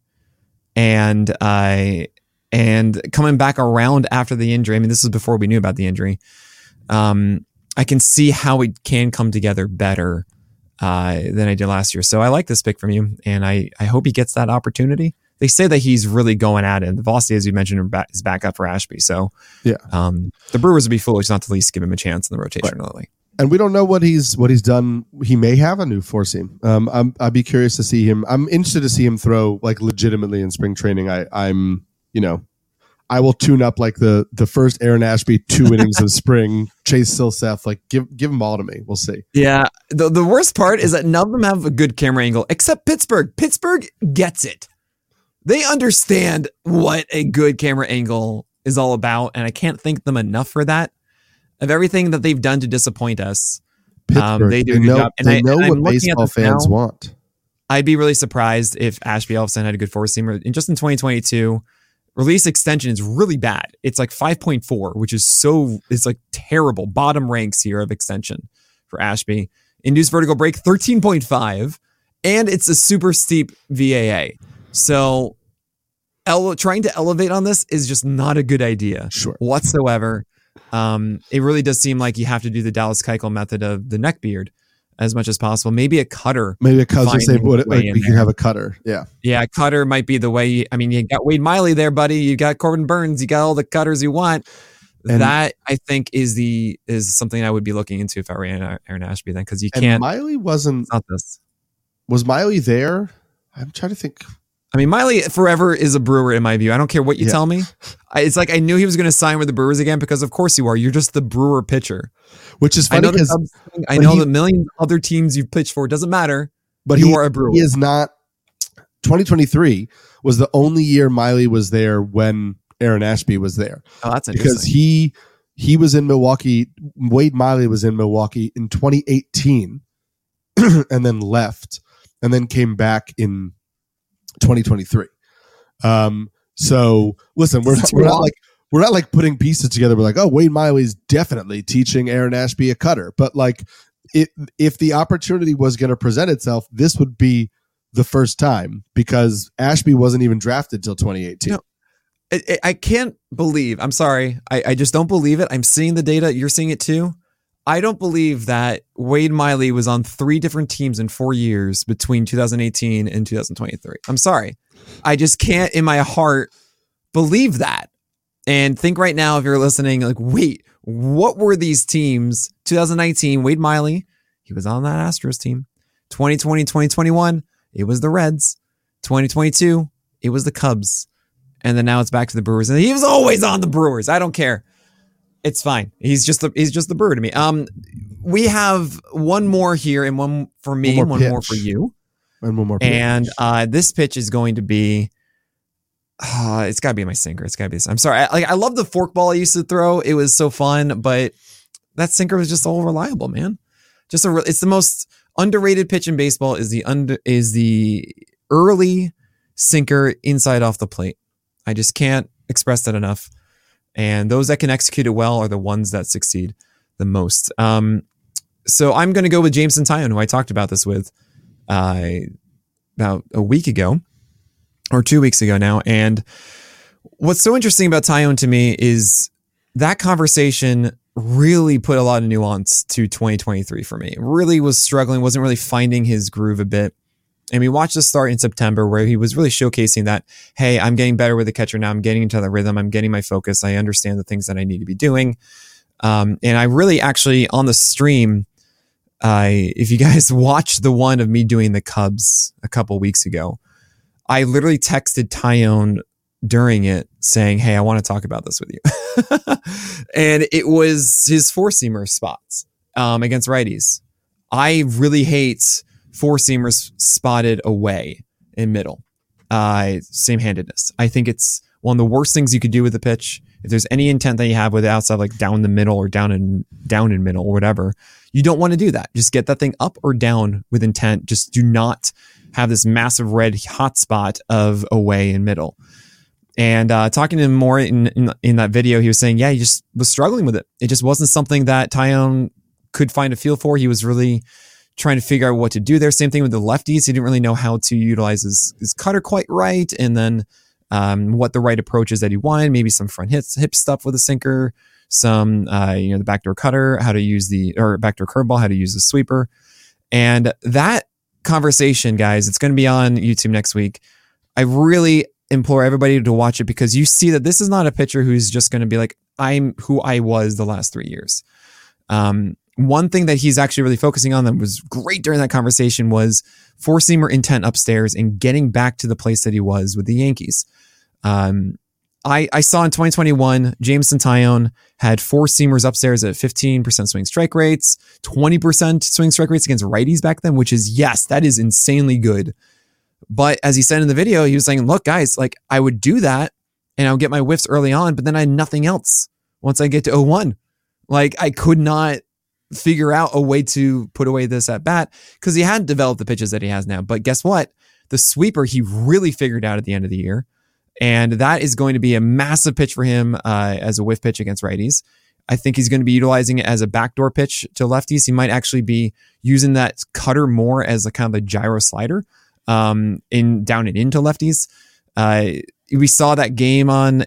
and I and coming back around after the injury. I mean, this is before we knew about the injury. Um, I can see how it can come together better uh, than I did last year. So I like this pick from you, and I I hope he gets that opportunity. They say that he's really going at it. The Vossi, as you mentioned, is back up for Ashby. So Yeah. um, the Brewers would be foolish not to at least give him a chance in the rotation early. and we don't know what he's what he's done. He may have a new four seam. Um, I'm, I'd be curious to see him. I'm interested to see him throw like legitimately in spring training. I, I'm, you know, I will tune up like the the first Aaron Ashby two innings of spring. Chase Silseth, like give give them all to me. We'll see. Yeah. The, the worst part is that none of them have a good camera angle except Pittsburgh. Pittsburgh gets it. They understand what a good camera angle is all about. And I can't thank them enough for that. Of everything that they've done to disappoint us, Um, they do know, job. And they I- know and I'm what baseball fans now. want. I'd be really surprised if Ashby Elfson had a good four seamer. And just in 2022, release extension is really bad. It's like 5.4, which is so, it's like terrible. Bottom ranks here of extension for Ashby. Induced vertical break, 13.5. And it's a super steep VAA. So ele- trying to elevate on this is just not a good idea Sure. whatsoever. Um, it really does seem like you have to do the Dallas Keuchel method of the neck beard as much as possible. Maybe a cutter Maybe a cutter. his way like, we there. have a cutter. Yeah. yeah, cutter might be the way. I mean, you got Wade Miley there, buddy. You got Corbin Burnes. You got all the cutters you want. And- that I think is the is something I would be looking into if I were Aaron Aaron Ashby then because you can't. Miley wasn't not this. was Miley there? I'm trying to think. I mean, Miley forever is a Brewer in my view. I don't care what you Yeah. tell me. I, it's like I knew he was going to sign with the Brewers again because of course you are. You're just the Brewer pitcher. Which is funny because I know he- the million other teams you've pitched for. It doesn't matter. but you he, are a Brewer. he is not 2023 was the only year Miley was there when Aaron Ashby was there Oh, that's because he he was in Milwaukee Wade Miley was in Milwaukee in 2018 and then left and then came back in 2023 um so listen we're not, we're not like we're not like putting pieces together we're like oh Wade Miley's definitely teaching Aaron Ashby a cutter but like it, if the opportunity was going to present itself this would be the first time because Ashby wasn't even drafted till 2018 No. I, I- I can't believe. I'm sorry. I, I just don't believe it. I'm seeing the data. You're seeing it too. I don't believe that Wade Miley was on three different teams in four years between 2018 and 2023. I'm sorry. I just can't in my heart believe that. And think right now, if you're listening, like, wait, what were these teams? 2019, Wade Miley, he was on that Astros team. 2020, 2021, it was the Reds. 2022, it was the Cubs and then now it's back to the Brewers. And he was always on the Brewers. I don't care. It's fine. He's just the he's just the Brewer to me. Um, we have one more here and one for me, One one more more, for you. and one more pitch. And uh, this pitch is going to be uh, it's got to be my sinker. It's got to be. I'm sorry. I, like I love the forkball I used to throw. It was so fun, but that sinker was just all reliable, man. Just a. It's the most underrated pitch in baseball. Is the under is the early sinker inside off the plate. I just can't express that enough. And those that can execute it well are the ones that succeed the most. Um, so I'm going to go with Jameson Taillon, who I talked about this with uh, about a week ago or two weeks ago now. And what's so interesting about Taillon to me is that conversation really put a lot of nuance to 2023 for me. Really was struggling, wasn't really finding his groove a bit. And we watched the start in September where he was really showcasing that, hey, I'm getting better with the catcher now. I'm getting into the rhythm. I'm getting my focus. I understand the things that I need to be doing. Um, and I really actually on the stream, I if you guys watched the one of me doing the Cubs a couple weeks ago, I literally texted Taillon during it saying, Hey, I want to talk about this with you. and it was his four seamer spots um, against righties. I really hate four seamers spotted away in middle. Uh, same handedness. I think it's one of the worst things you could do with a pitch. If there's any intent that you have with the outside, like down the middle or down in down in middle or whatever, you don't want to do that. Just get that thing up or down with intent. Just do not have this massive red hotspot of away in middle. And uh, talking to him more in, in, in that video, he was saying, yeah, he just was struggling with it. It just wasn't something that Taillon could find a feel for. He was really trying to figure out what to do there. Same thing with the lefties. He didn't really know how to utilize his, his cutter quite right. And then um, what the right approach is that he wanted, maybe some front hits, hip stuff with a sinker, some, uh, you know, the backdoor cutter, how to use the, or backdoor curveball, how to use the sweeper. And that conversation, guys, it's going to be on YouTube next week. I really implore everybody to watch it because you see that this is not a pitcher who's just going to be like, I'm who I was the last three years. Um, one thing that he's actually really focusing on that was great during that conversation was four seamer intent upstairs and getting back to the place that he was with the Yankees. Um, I, I saw in 2021, Jameson Taillon had four seamers upstairs at 15% swing strike rates, 20% swing strike rates against righties back then, which is, yes, that is insanely good. But as he said in the video, he was saying, look, guys, like I would do that and I would get my whiffs early on, but then I had nothing else once I get to 01. Like I could not figure out a way to put away this at bat because he hadn't developed the pitches that he has now. But guess what? The sweeper he really figured out at the end of the year. And that is going to be a massive pitch for him uh, as a whiff pitch against righties. I think he's going to be utilizing it as a backdoor pitch to lefties. He might actually be using that cutter more as a kind of a gyro slider um, in down and into lefties. Uh, we saw that game on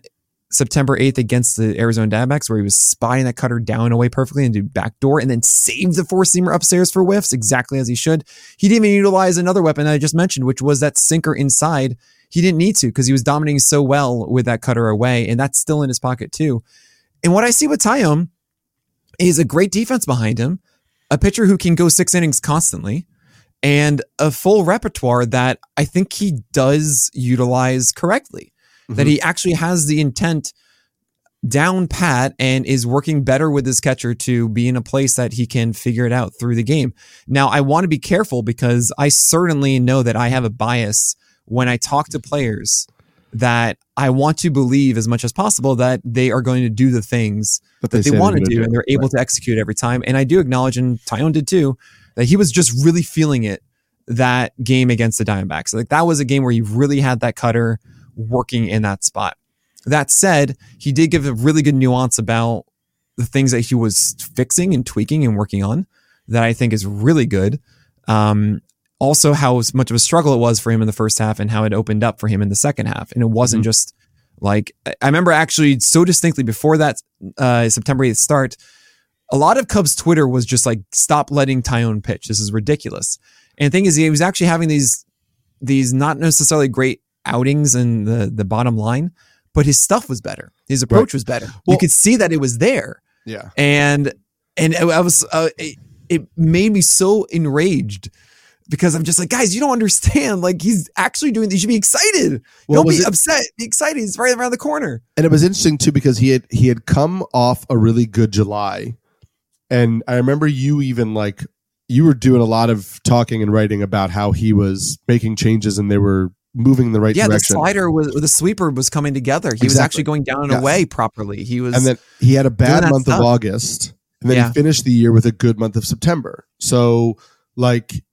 September 8th against the Arizona Diamondbacks, where he was spotting that cutter down away perfectly into backdoor and then saved the four seamer upstairs for whiffs exactly as he should. He didn't even utilize another weapon I just mentioned, which was that sinker inside. He didn't need to because he was dominating so well with that cutter away, and that's still in his pocket too. And what I see with Taillon is a great defense behind him, a pitcher who can go six innings constantly, and a full repertoire that I think he does utilize correctly mm-hmm. that he actually has the intent down pat and is working better with his catcher to be in a place that he can figure it out through the game. Now, I want to be careful because I certainly know that I have a bias when I talk to players that I want to believe as much as possible that they are going to do the things that they, they want to do, do, and they're able right. to execute every time. And I do acknowledge, and Taillon did too, that he was just really feeling it that game against the Diamondbacks. Like that was a game where he really had that cutter working in that spot. That said, he did give a really good nuance about the things that he was fixing and tweaking and working on that I think is really good. Um, also, how much of a struggle it was for him in the first half and how it opened up for him in the second half. And it wasn't mm-hmm. just like, I remember actually so distinctly before that uh, September 8th start, a lot of Cubs Twitter was just like, stop letting Taillon pitch. This is ridiculous. And the thing is, he was actually having these, these not necessarily great outings and the the bottom line, but his stuff was better. His approach right. was better. Well, you could see that it was there. Yeah. And and I was uh, it, it made me so enraged because I'm just like, guys, you don't understand. Like he's actually doing. You should be excited. Well, don't be it, upset. Be excited. He's right around the corner. And it was interesting too because he had he had come off a really good July, and I remember you even like you were doing a lot of talking and writing about how he was making changes and they were moving in the right yeah, direction. Yeah, the slider was the sweeper was coming together. He was actually going down and Yes. away properly. He was and then he had a bad month stuff. of August, and then Yeah. he finished the year with a good month of September. So, like,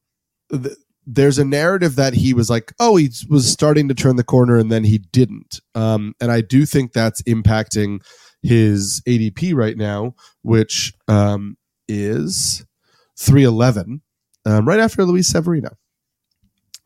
th- there's a narrative that he was like, oh, he was starting to turn the corner, and then he didn't. Um, and I do think that's impacting his ADP right now, which um, is 311, um, right after Luis Severino.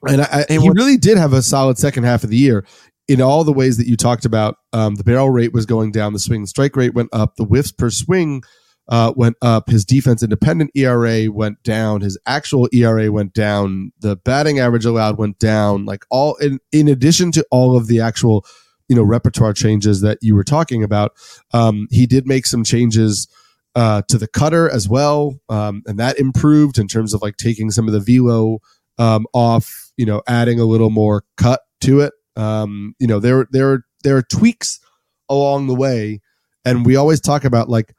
And I, And he really did have a solid second half of the year in all the ways that you talked about. Um, the barrel rate was going down, the swing and strike rate went up, the whiffs per swing uh, went up, his defense independent ERA went down, his actual ERA went down, the batting average allowed went down. Like all in, in addition to all of the actual, you know, repertoire changes that you were talking about, um, he did make some changes uh, to the cutter as well, um, and that improved in terms of like taking some of the velo um, off, you know, adding a little more cut to it. Um, you know, there there there are tweaks along the way, and we always talk about like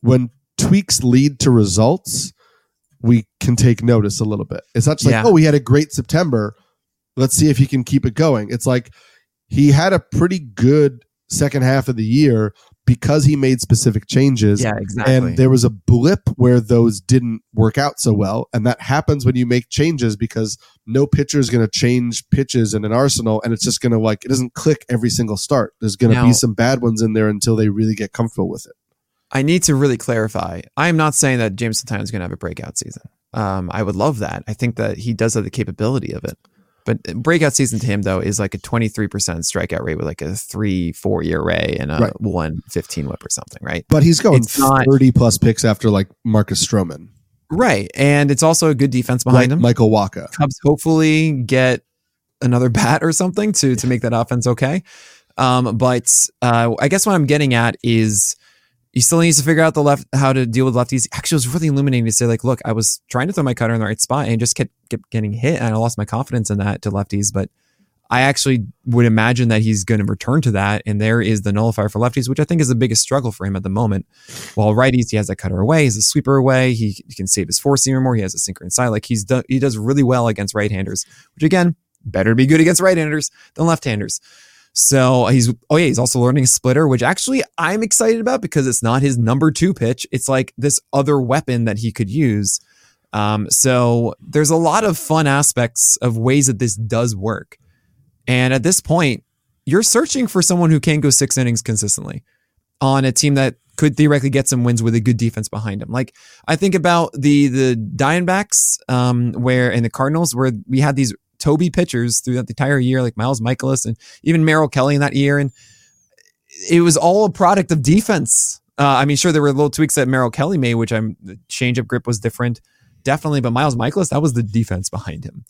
when tweaks lead to results, we can take notice a little bit. It's not just like, Yeah. oh, we had a great September. Let's see if he can keep it going. It's like he had a pretty good second half of the year because he made specific changes. yeah, exactly. And there was a blip where those didn't work out so well. And that happens when you make changes because no pitcher is going to change pitches in an arsenal. And it's just going to like, it doesn't click every single start. There's going to be some bad ones in there until they really get comfortable with it. I need to really clarify. I am not saying that Jameson Taillon is going to have a breakout season. Um, I would love that. I think that he does have the capability of it. But breakout season to him though is like a 23% strikeout rate with like a 3 4 year ray and a Right. 115 whip or something, right? But he's going It's not- 30 plus picks after like Marcus Stroman, Right. And it's also a good defense behind like him. Michael Wacha. Cubs hopefully get another bat or something to to make that offense okay. Um, but uh, I guess what I'm getting at is he still needs to figure out the left how to deal with lefties. Actually, it was really illuminating to say like, look, I was trying to throw my cutter in the right spot and just kept, kept getting hit, and I lost my confidence in that to lefties. But I actually would imagine that he's going to return to that, and there is the nullifier for lefties, which I think is the biggest struggle for him at the moment. While righties, he has that cutter away, he's a sweeper away, he, he can save his four seamer more, he has a sinker inside. Like he's done, he does really well against right-handers, which again, better be good against right-handers than left-handers. So he's oh yeah, he's also learning a splitter, which actually I'm excited about because it's not his number two pitch. It's like this other weapon that he could use. Um, so there's a lot of fun aspects of ways that this does work. And at this point, you're searching for someone who can go six innings consistently on a team that could theoretically get some wins with a good defense behind him. Like I think about the the Diamondbacks, um, where and the Cardinals, where we had these Toby pitchers throughout the entire year, like Miles Mikolas and even Merrill Kelly in that year, and it was all a product of defense. Uh, I mean, sure, there were little tweaks that Merrill Kelly made, which I'm the change of grip was different, definitely. But Miles Mikolas, that was the defense behind him.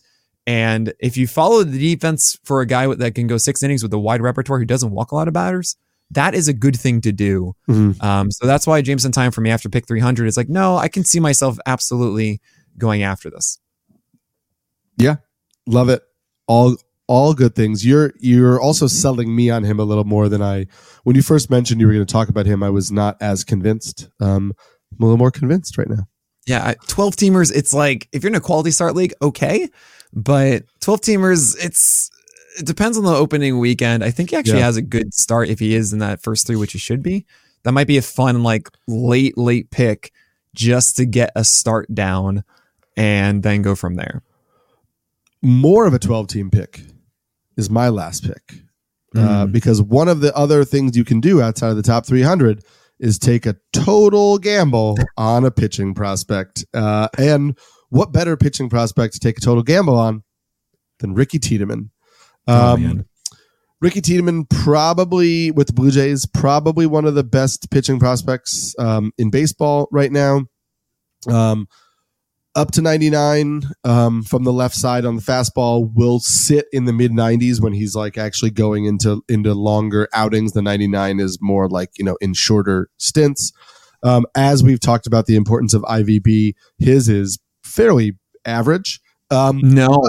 And if you follow the defense for a guy that can go six innings with a wide repertoire who doesn't walk a lot of batters, that is a good thing to do. Mhm. Um, so that's why Jameson Taillon for me after pick 300 is like, no, I can see myself absolutely going after this. Love it. All all good things. You're you're also selling me on him a little more than I. When you first mentioned you were going to talk about him, I was not as convinced. Um, I'm a little more convinced right now. Yeah, 12 teamers, it's like if you're in a quality start league, okay. But 12 teamers, it's it depends on the opening weekend. I think he actually Yeah. has a good start if he is in that first three, which he should be. That might be a fun, like late, late pick just to get a start down and then go from there. More of a 12 team pick is my last pick. Uh, Mm. because one of the other things you can do outside of the top 300 is take a total gamble on a pitching prospect. Uh, and what better pitching prospect to take a total gamble on than Ricky Tiedemann? Oh, Um, man. Ricky Tiedemann, probably with the Blue Jays, probably one of the best pitching prospects um, in baseball right now. Um, up to 99 um, from the left side on the fastball will sit in the mid 90s when he's like actually going into into longer outings. The 99 is more like you know in shorter stints. Um, as we've talked about the importance of IVB, his is fairly average. Um, No,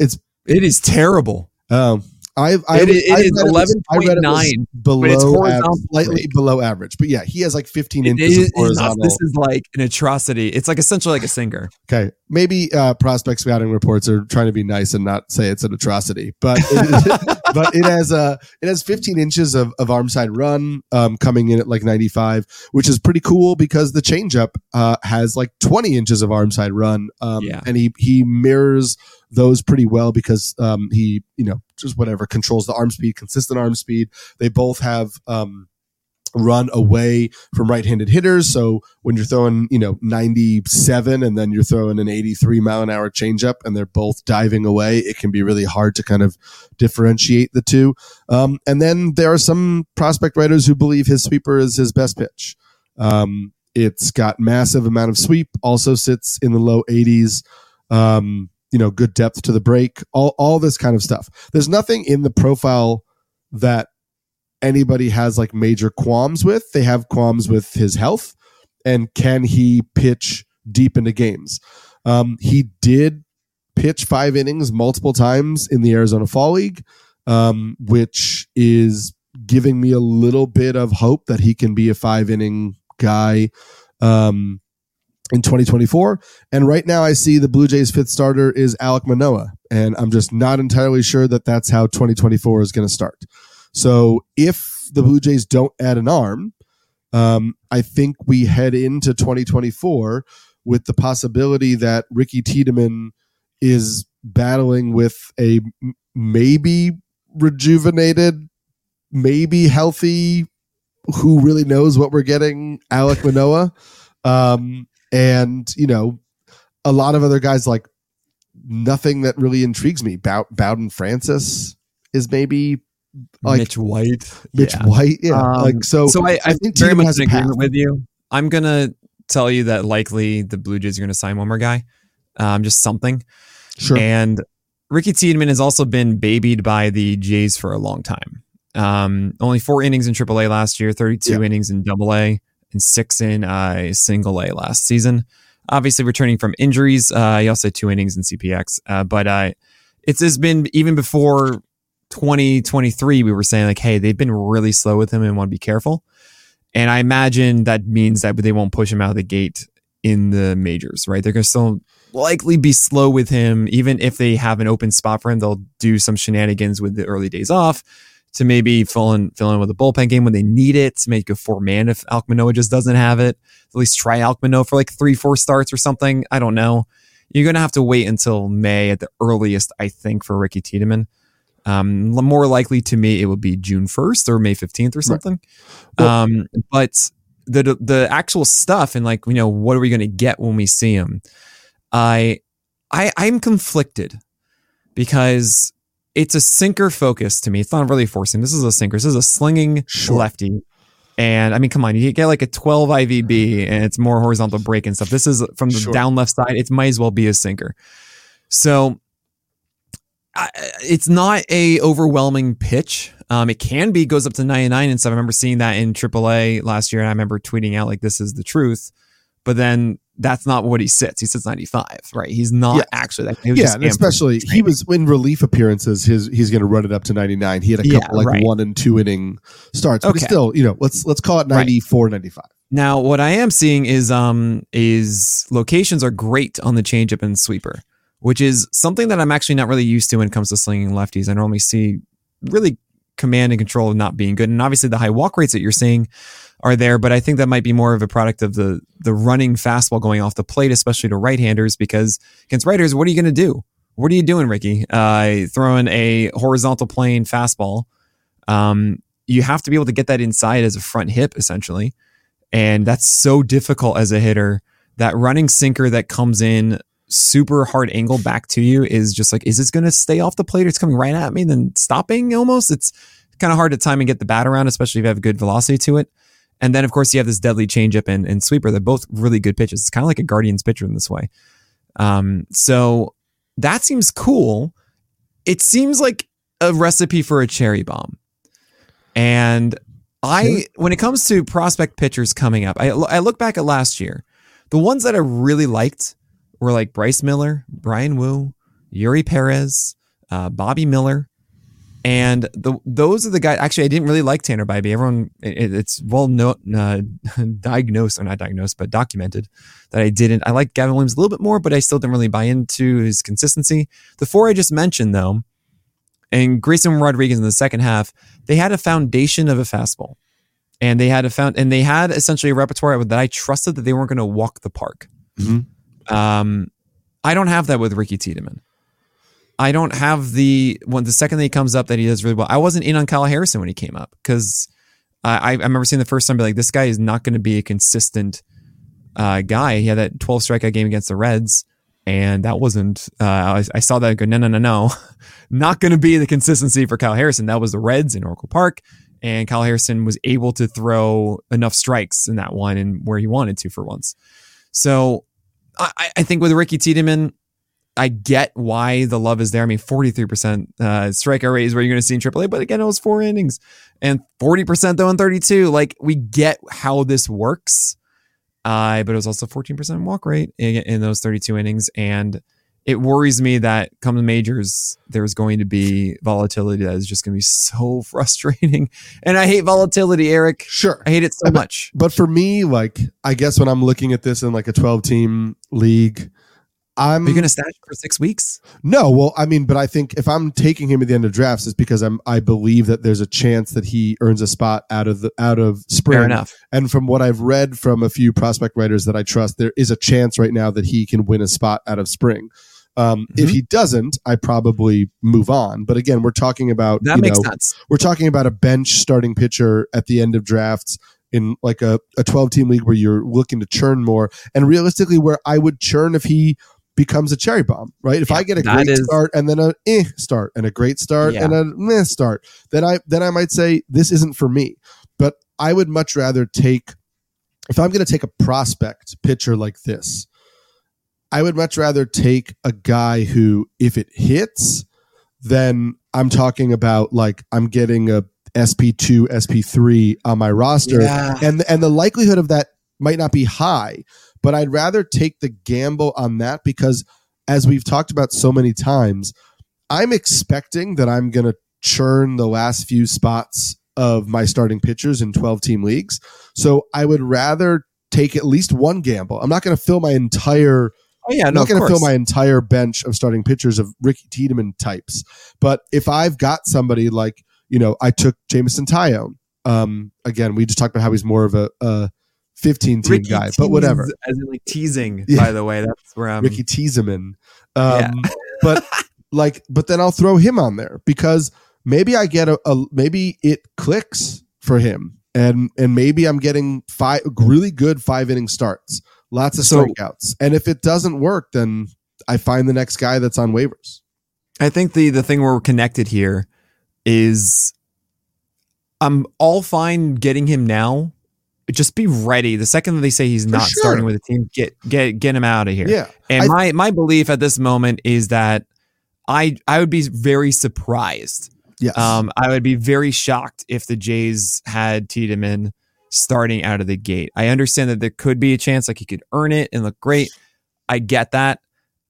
It's- it is terrible. um, I've, I, It is- it is read was- I read it was 11.9, below it's average, slightly below average. But yeah, he has like 15 It inches is- of it's not- horizontal. this is like an atrocity. It's like essentially like a singer. Okay, maybe uh, prospect scouting reports are trying to be nice and not say it's an atrocity, but it, but it has uh, it has 15 inches of, of arm side run um, coming in at like 95, which is pretty cool because the changeup uh, has like 20 inches of arm side run, um, Yeah. and he he mirrors those pretty well because um, he you know just whatever controls the arm speed, consistent arm speed. They both have. Um, run away from right-handed hitters. So when you're throwing, you know, 97 and then you're throwing an 83 mile an hour changeup and they're both diving away, it can be really hard to kind of differentiate the two. Um, and then there are some prospect writers who believe his sweeper is his best pitch. Um, it's got massive amount of sweep, also sits in the low 80s. Um, you know, good depth to the break, all, all this kind of stuff. There's nothing in the profile that anybody has like major qualms with. They have qualms with his health and can he pitch deep into games. Um, he did pitch five innings multiple times in the Arizona Fall League, um, which is giving me a little bit of hope that he can be a five inning guy um, in 2024. And right now, I see the Blue Jays' fifth starter is Alek Manoah, and I'm just not entirely sure that that's how 2024 is going to start. So if the Blue Jays don't add an arm, um, I think we head into 2024 with the possibility that Ricky Tiedemann is battling with a maybe rejuvenated, maybe healthy, who really knows what we're getting, Alek Manoah. Um, and, you know, a lot of other guys like nothing that really intrigues me. Bow- Bowden Francis is maybe like Mitch White. Mitch Yeah. White. Yeah. Um, like so, so I, I think very much has in agreement with you. I'm gonna tell you that likely the Blue Jays are gonna sign one more guy, um, just something. Sure. And Ricky Tiedemann has also been babied by the Jays for a long time. Um, only four innings in AAA last year, 32 Yeah. innings in AA, and six in uh, single A last season. Obviously, returning from injuries, uh, he also had two innings in CPX. Uh, but uh, it's has been even before 2023. We were saying like, hey, they've been really slow with him and want to be careful. And I imagine that means that they won't push him out of the gate in the majors, right? They're going to still likely be slow with him. Even if they have an open spot for him, they'll do some shenanigans with the early days off to maybe fill in, fill in with a bullpen game when they need it to make a four man if Alek Manoah just doesn't have it. At least try Alek Manoah for like three, four starts or something. I don't know. You're going to have to wait until May at the earliest, I think, for Ricky Tiedemann. Um, more likely to me, it would be June 1st or May 15th or something. Well- um, but the the actual stuff and like you know what are we going to get when we see him? I I I'm conflicted because it's a sinker focus to me. It's not really forcing. This is a sinker. This is a slinging Sure. lefty. And I mean, come on, you get like a 12 IVB and it's more horizontal break and stuff. This is from the Sure. down left side. It might as well be a sinker. So I, it's not a overwhelming pitch. Um, it can be goes up to 99 and stuff. I remember seeing that in AAA last year, and I remember tweeting out like, "This is the truth." But then that's not what he sits. He sits 95, right? He's not Yeah. actually that. yeah, and especially he was in relief appearances. His he's going to run it up to ninety nine. He had a Yeah, couple like right. one and two inning starts, but Okay. still you know let's let's call it Right. 94, 95. Now, what I am seeing is um is locations are great on the changeup and sweeper, which is something that I'm actually not really used to when it comes to slinging lefties. I normally see really command and control not being good, and obviously the high walk rates that you're seeing are there. But I think that might be more of a product of the the running fastball going off the plate, especially to right-handers, because against righters, what are you going to do? What are you doing, Ricky? Uh, throwing a horizontal plane fastball. Um, you have to be able to get that inside as a front hip, essentially. And that's so difficult as a hitter. That running sinker that comes in super hard angle back to you is just like, is this going to stay off the plate or it's coming right at me, and then stopping almost? It's kind of hard to time and get the bat around, especially if you have good velocity to it. And then, of course, you have this deadly changeup and, and sweeper. They're both really good pitches. It's kind of like a Guardians pitcher in this way. Um, so that seems cool. It seems like a recipe for a cherry bomb. And I, when it comes to prospect pitchers coming up, I, I look back at last year. The ones that I really liked were like Bryce Miller, Bryan Woo, Eury Perez, uh, Bobby Miller. And the those are the guys. Actually, I didn't really like Tanner Bibee. Everyone, it, it's well no, uh, diagnosed or not diagnosed, but documented that I didn't. I like Gavin Williams a little bit more, but I still didn't really buy into his consistency. The four I just mentioned, though, and Grayson Rodriguez in the second half, they had a foundation of a fastball, and they had a found, and they had essentially a repertoire that I trusted that they weren't going to walk the park. Mm-hmm. Um, I don't have that with Ricky Tiedemann. I don't have the when the second that he comes up that he does really well. I wasn't in on Kyle Harrison when he came up because I, I remember seeing the first time be like, this guy is not going to be a consistent uh, guy. He had that 12 strikeout game against the Reds, and that wasn't. Uh, I, I saw that and go, no, no, no, no, not going to be the consistency for Kyle Harrison. That was the Reds in Oracle Park, and Kyle Harrison was able to throw enough strikes in that one and where he wanted to for once. So I, I think with Ricky Tiedemann, I get why the love is there. I mean, 43% uh, strikeout rate is where you're going to see in AAA, but again, it was four innings and 40% though in 32. Like, we get how this works. Uh, but it was also 14% walk rate in, in those 32 innings. And it worries me that come the majors, there's going to be volatility that is just going to be so frustrating. And I hate volatility, Eric. Sure. I hate it so I bet- much. But for me, like, I guess when I'm looking at this in like a 12 team league, I'm Are you going to stash for six weeks? no. Well, I mean, but I think if I'm taking him at the end of drafts, it's because I'm I believe that there's a chance that he earns a spot out of the out of spring. Fair enough. And from what I've read from a few prospect writers that I trust, there is a chance right now that he can win a spot out of spring. Um, If Mhm. he doesn't, I probably move on. But again, we're talking about That you makes know, sense. we're talking about a bench starting pitcher at the end of drafts in like a, a 12 team league where you're looking to churn more and realistically where I would churn if he becomes a cherry bomb, right? If Yeah, I get a great is- start and then a eh start and a great start Yeah. and a meh start, then I then I might say this isn't for me. But I would much rather take if I'm going to take a prospect pitcher like this, I would much rather take a guy who, if it hits, then I'm talking about like I'm getting a SP2, SP3 on my roster. Yeah. And and the likelihood of that might not be high, but I'd rather take the gamble on that because as we've talked about so many times, I'm expecting that I'm going to churn the last few spots of my starting pitchers in 12 team leagues. So I would rather take at least one gamble. I'm not going to fill my entire Oh yeah, I'm no, not going to fill my entire bench of starting pitchers of Ricky Tiedemann types. But if I've got somebody like, you know, I took Jameson Taillon. Um, again, we just talked about how he's more of a, a 15 team Ricky guy, but whatever. As in like teasing, Yeah. by the way. That's where I'm. Ricky. Yeah. Um, but like, but then I'll throw him on there because maybe I get a, a maybe it clicks for him, and and maybe I'm getting five really good five inning starts, lots of So- strikeouts, and if it doesn't work, then I find the next guy that's on waivers. I think the the thing where we're connected here is I'm all fine getting him now. Just be ready. The second that they say he's For not sure. starting with the team, get get get him out of here. Yeah, And I- my my belief at this moment is that I I would be very surprised. yes, Um, I would be very shocked if the Jays had Tiedemann starting out of the gate. I understand that there could be a chance like he could earn it and look great. I get that.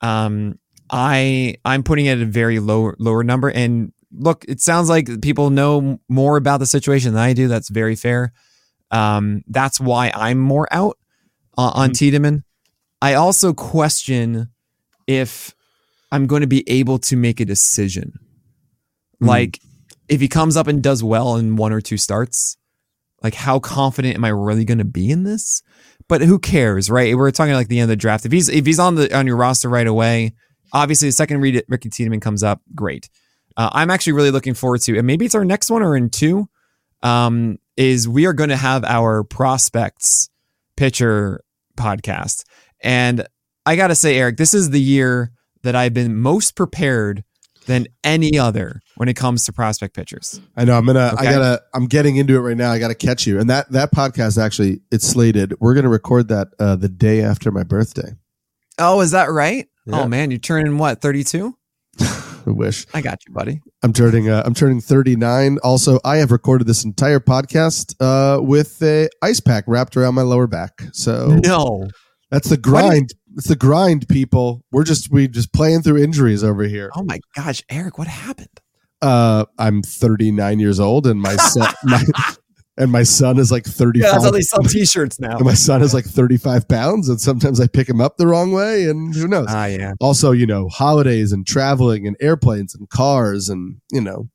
Um, I I'm putting it at a very low lower number. And look, it sounds like people know more about the situation than I do. That's very fair. Um, that's why I'm more out uh, on Tiedemann. I also question if I'm going to be able to make a decision. Mm. Like if he comes up and does well in one or two starts, like how confident am I really going to be in this? But who cares, right? We're talking like the end of the draft. If he's if he's on the on your roster right away, obviously the second read Ricky Tiedemann comes up, great. Uh, I'm actually really looking forward to, and maybe it's our next one or in two. Um, is we are going to have our prospects pitcher podcast, and I got to say, Eric, this is the year that I've been most prepared than any other when it comes to prospect pitchers. I know. I'm gonna. I gotta. I'm getting into it right now. I gotta catch you. And that that podcast actually, it's slated. We're gonna record that uh, the day after my birthday. Oh, is that right? Yeah. Oh man, you're turning what? 32? I wish. I got you, buddy. I'm turning. Uh, I'm turning 39. Also, I have recorded this entire podcast uh, with a ice pack wrapped around my lower back. So No. that's the grind. It's the grind, people. We're just we just playing through injuries over here. Oh my gosh, Eric, what happened? Uh, I'm 39 years old, and my son, my, and my son is like 35. Yeah, that's how they sell T-shirts now. and my son is like 35 pounds, and sometimes I pick him up the wrong way, and who knows? Ah, yeah. also, you know, holidays and traveling and airplanes and cars and you know,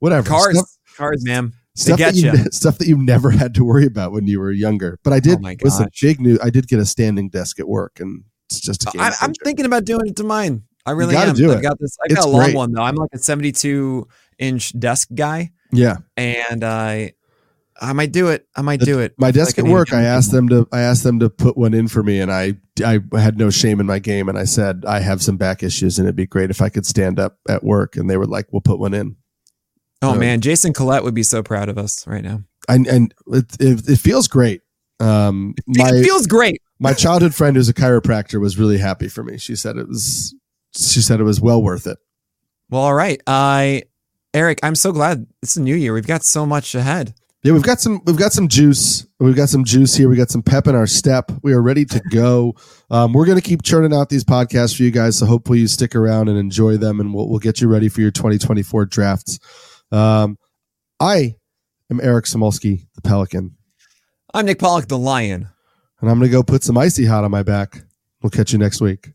whatever Cars, stuff, cars, man. They stuff that you stuff that you never had to worry about when you were younger. But I did. Oh my listen, big news. I did get a standing desk at work, and it's just a game I, I'm thinking about doing it to mine. I really am. do I've it. got this. I've got a long great. one though. I'm like a 72 inch desk guy, yeah. and I, I might do it. I might The- do it. My desk Like, at work, I asked them to I asked them to put one in for me, and I I had no shame in my game, and I said I have some back issues, and it'd be great if I could stand up at work, and they were like, "We'll put one in." Oh Um, man, Jason Collette would be so proud of us right now. And and it it, it feels great. Um, my it feels great. My childhood friend who's a chiropractor was really happy for me. She said it was she said it was well worth it. Well, all right. I, Eric, I'm so glad it's a new year. We've got so much ahead. Yeah, we've got some we've got some juice. We've got some juice here. We got some pep in our step. We are ready to go. Um, we're going to keep churning out these podcasts for you guys. So hopefully you stick around and enjoy them, and we'll we'll get you ready for your 2024 drafts. Um, I am Eric Samulski, the Pelican, I'm Nick Pollack, the Lion. And I'm going to go put some icy hot on my back. We'll catch you next week.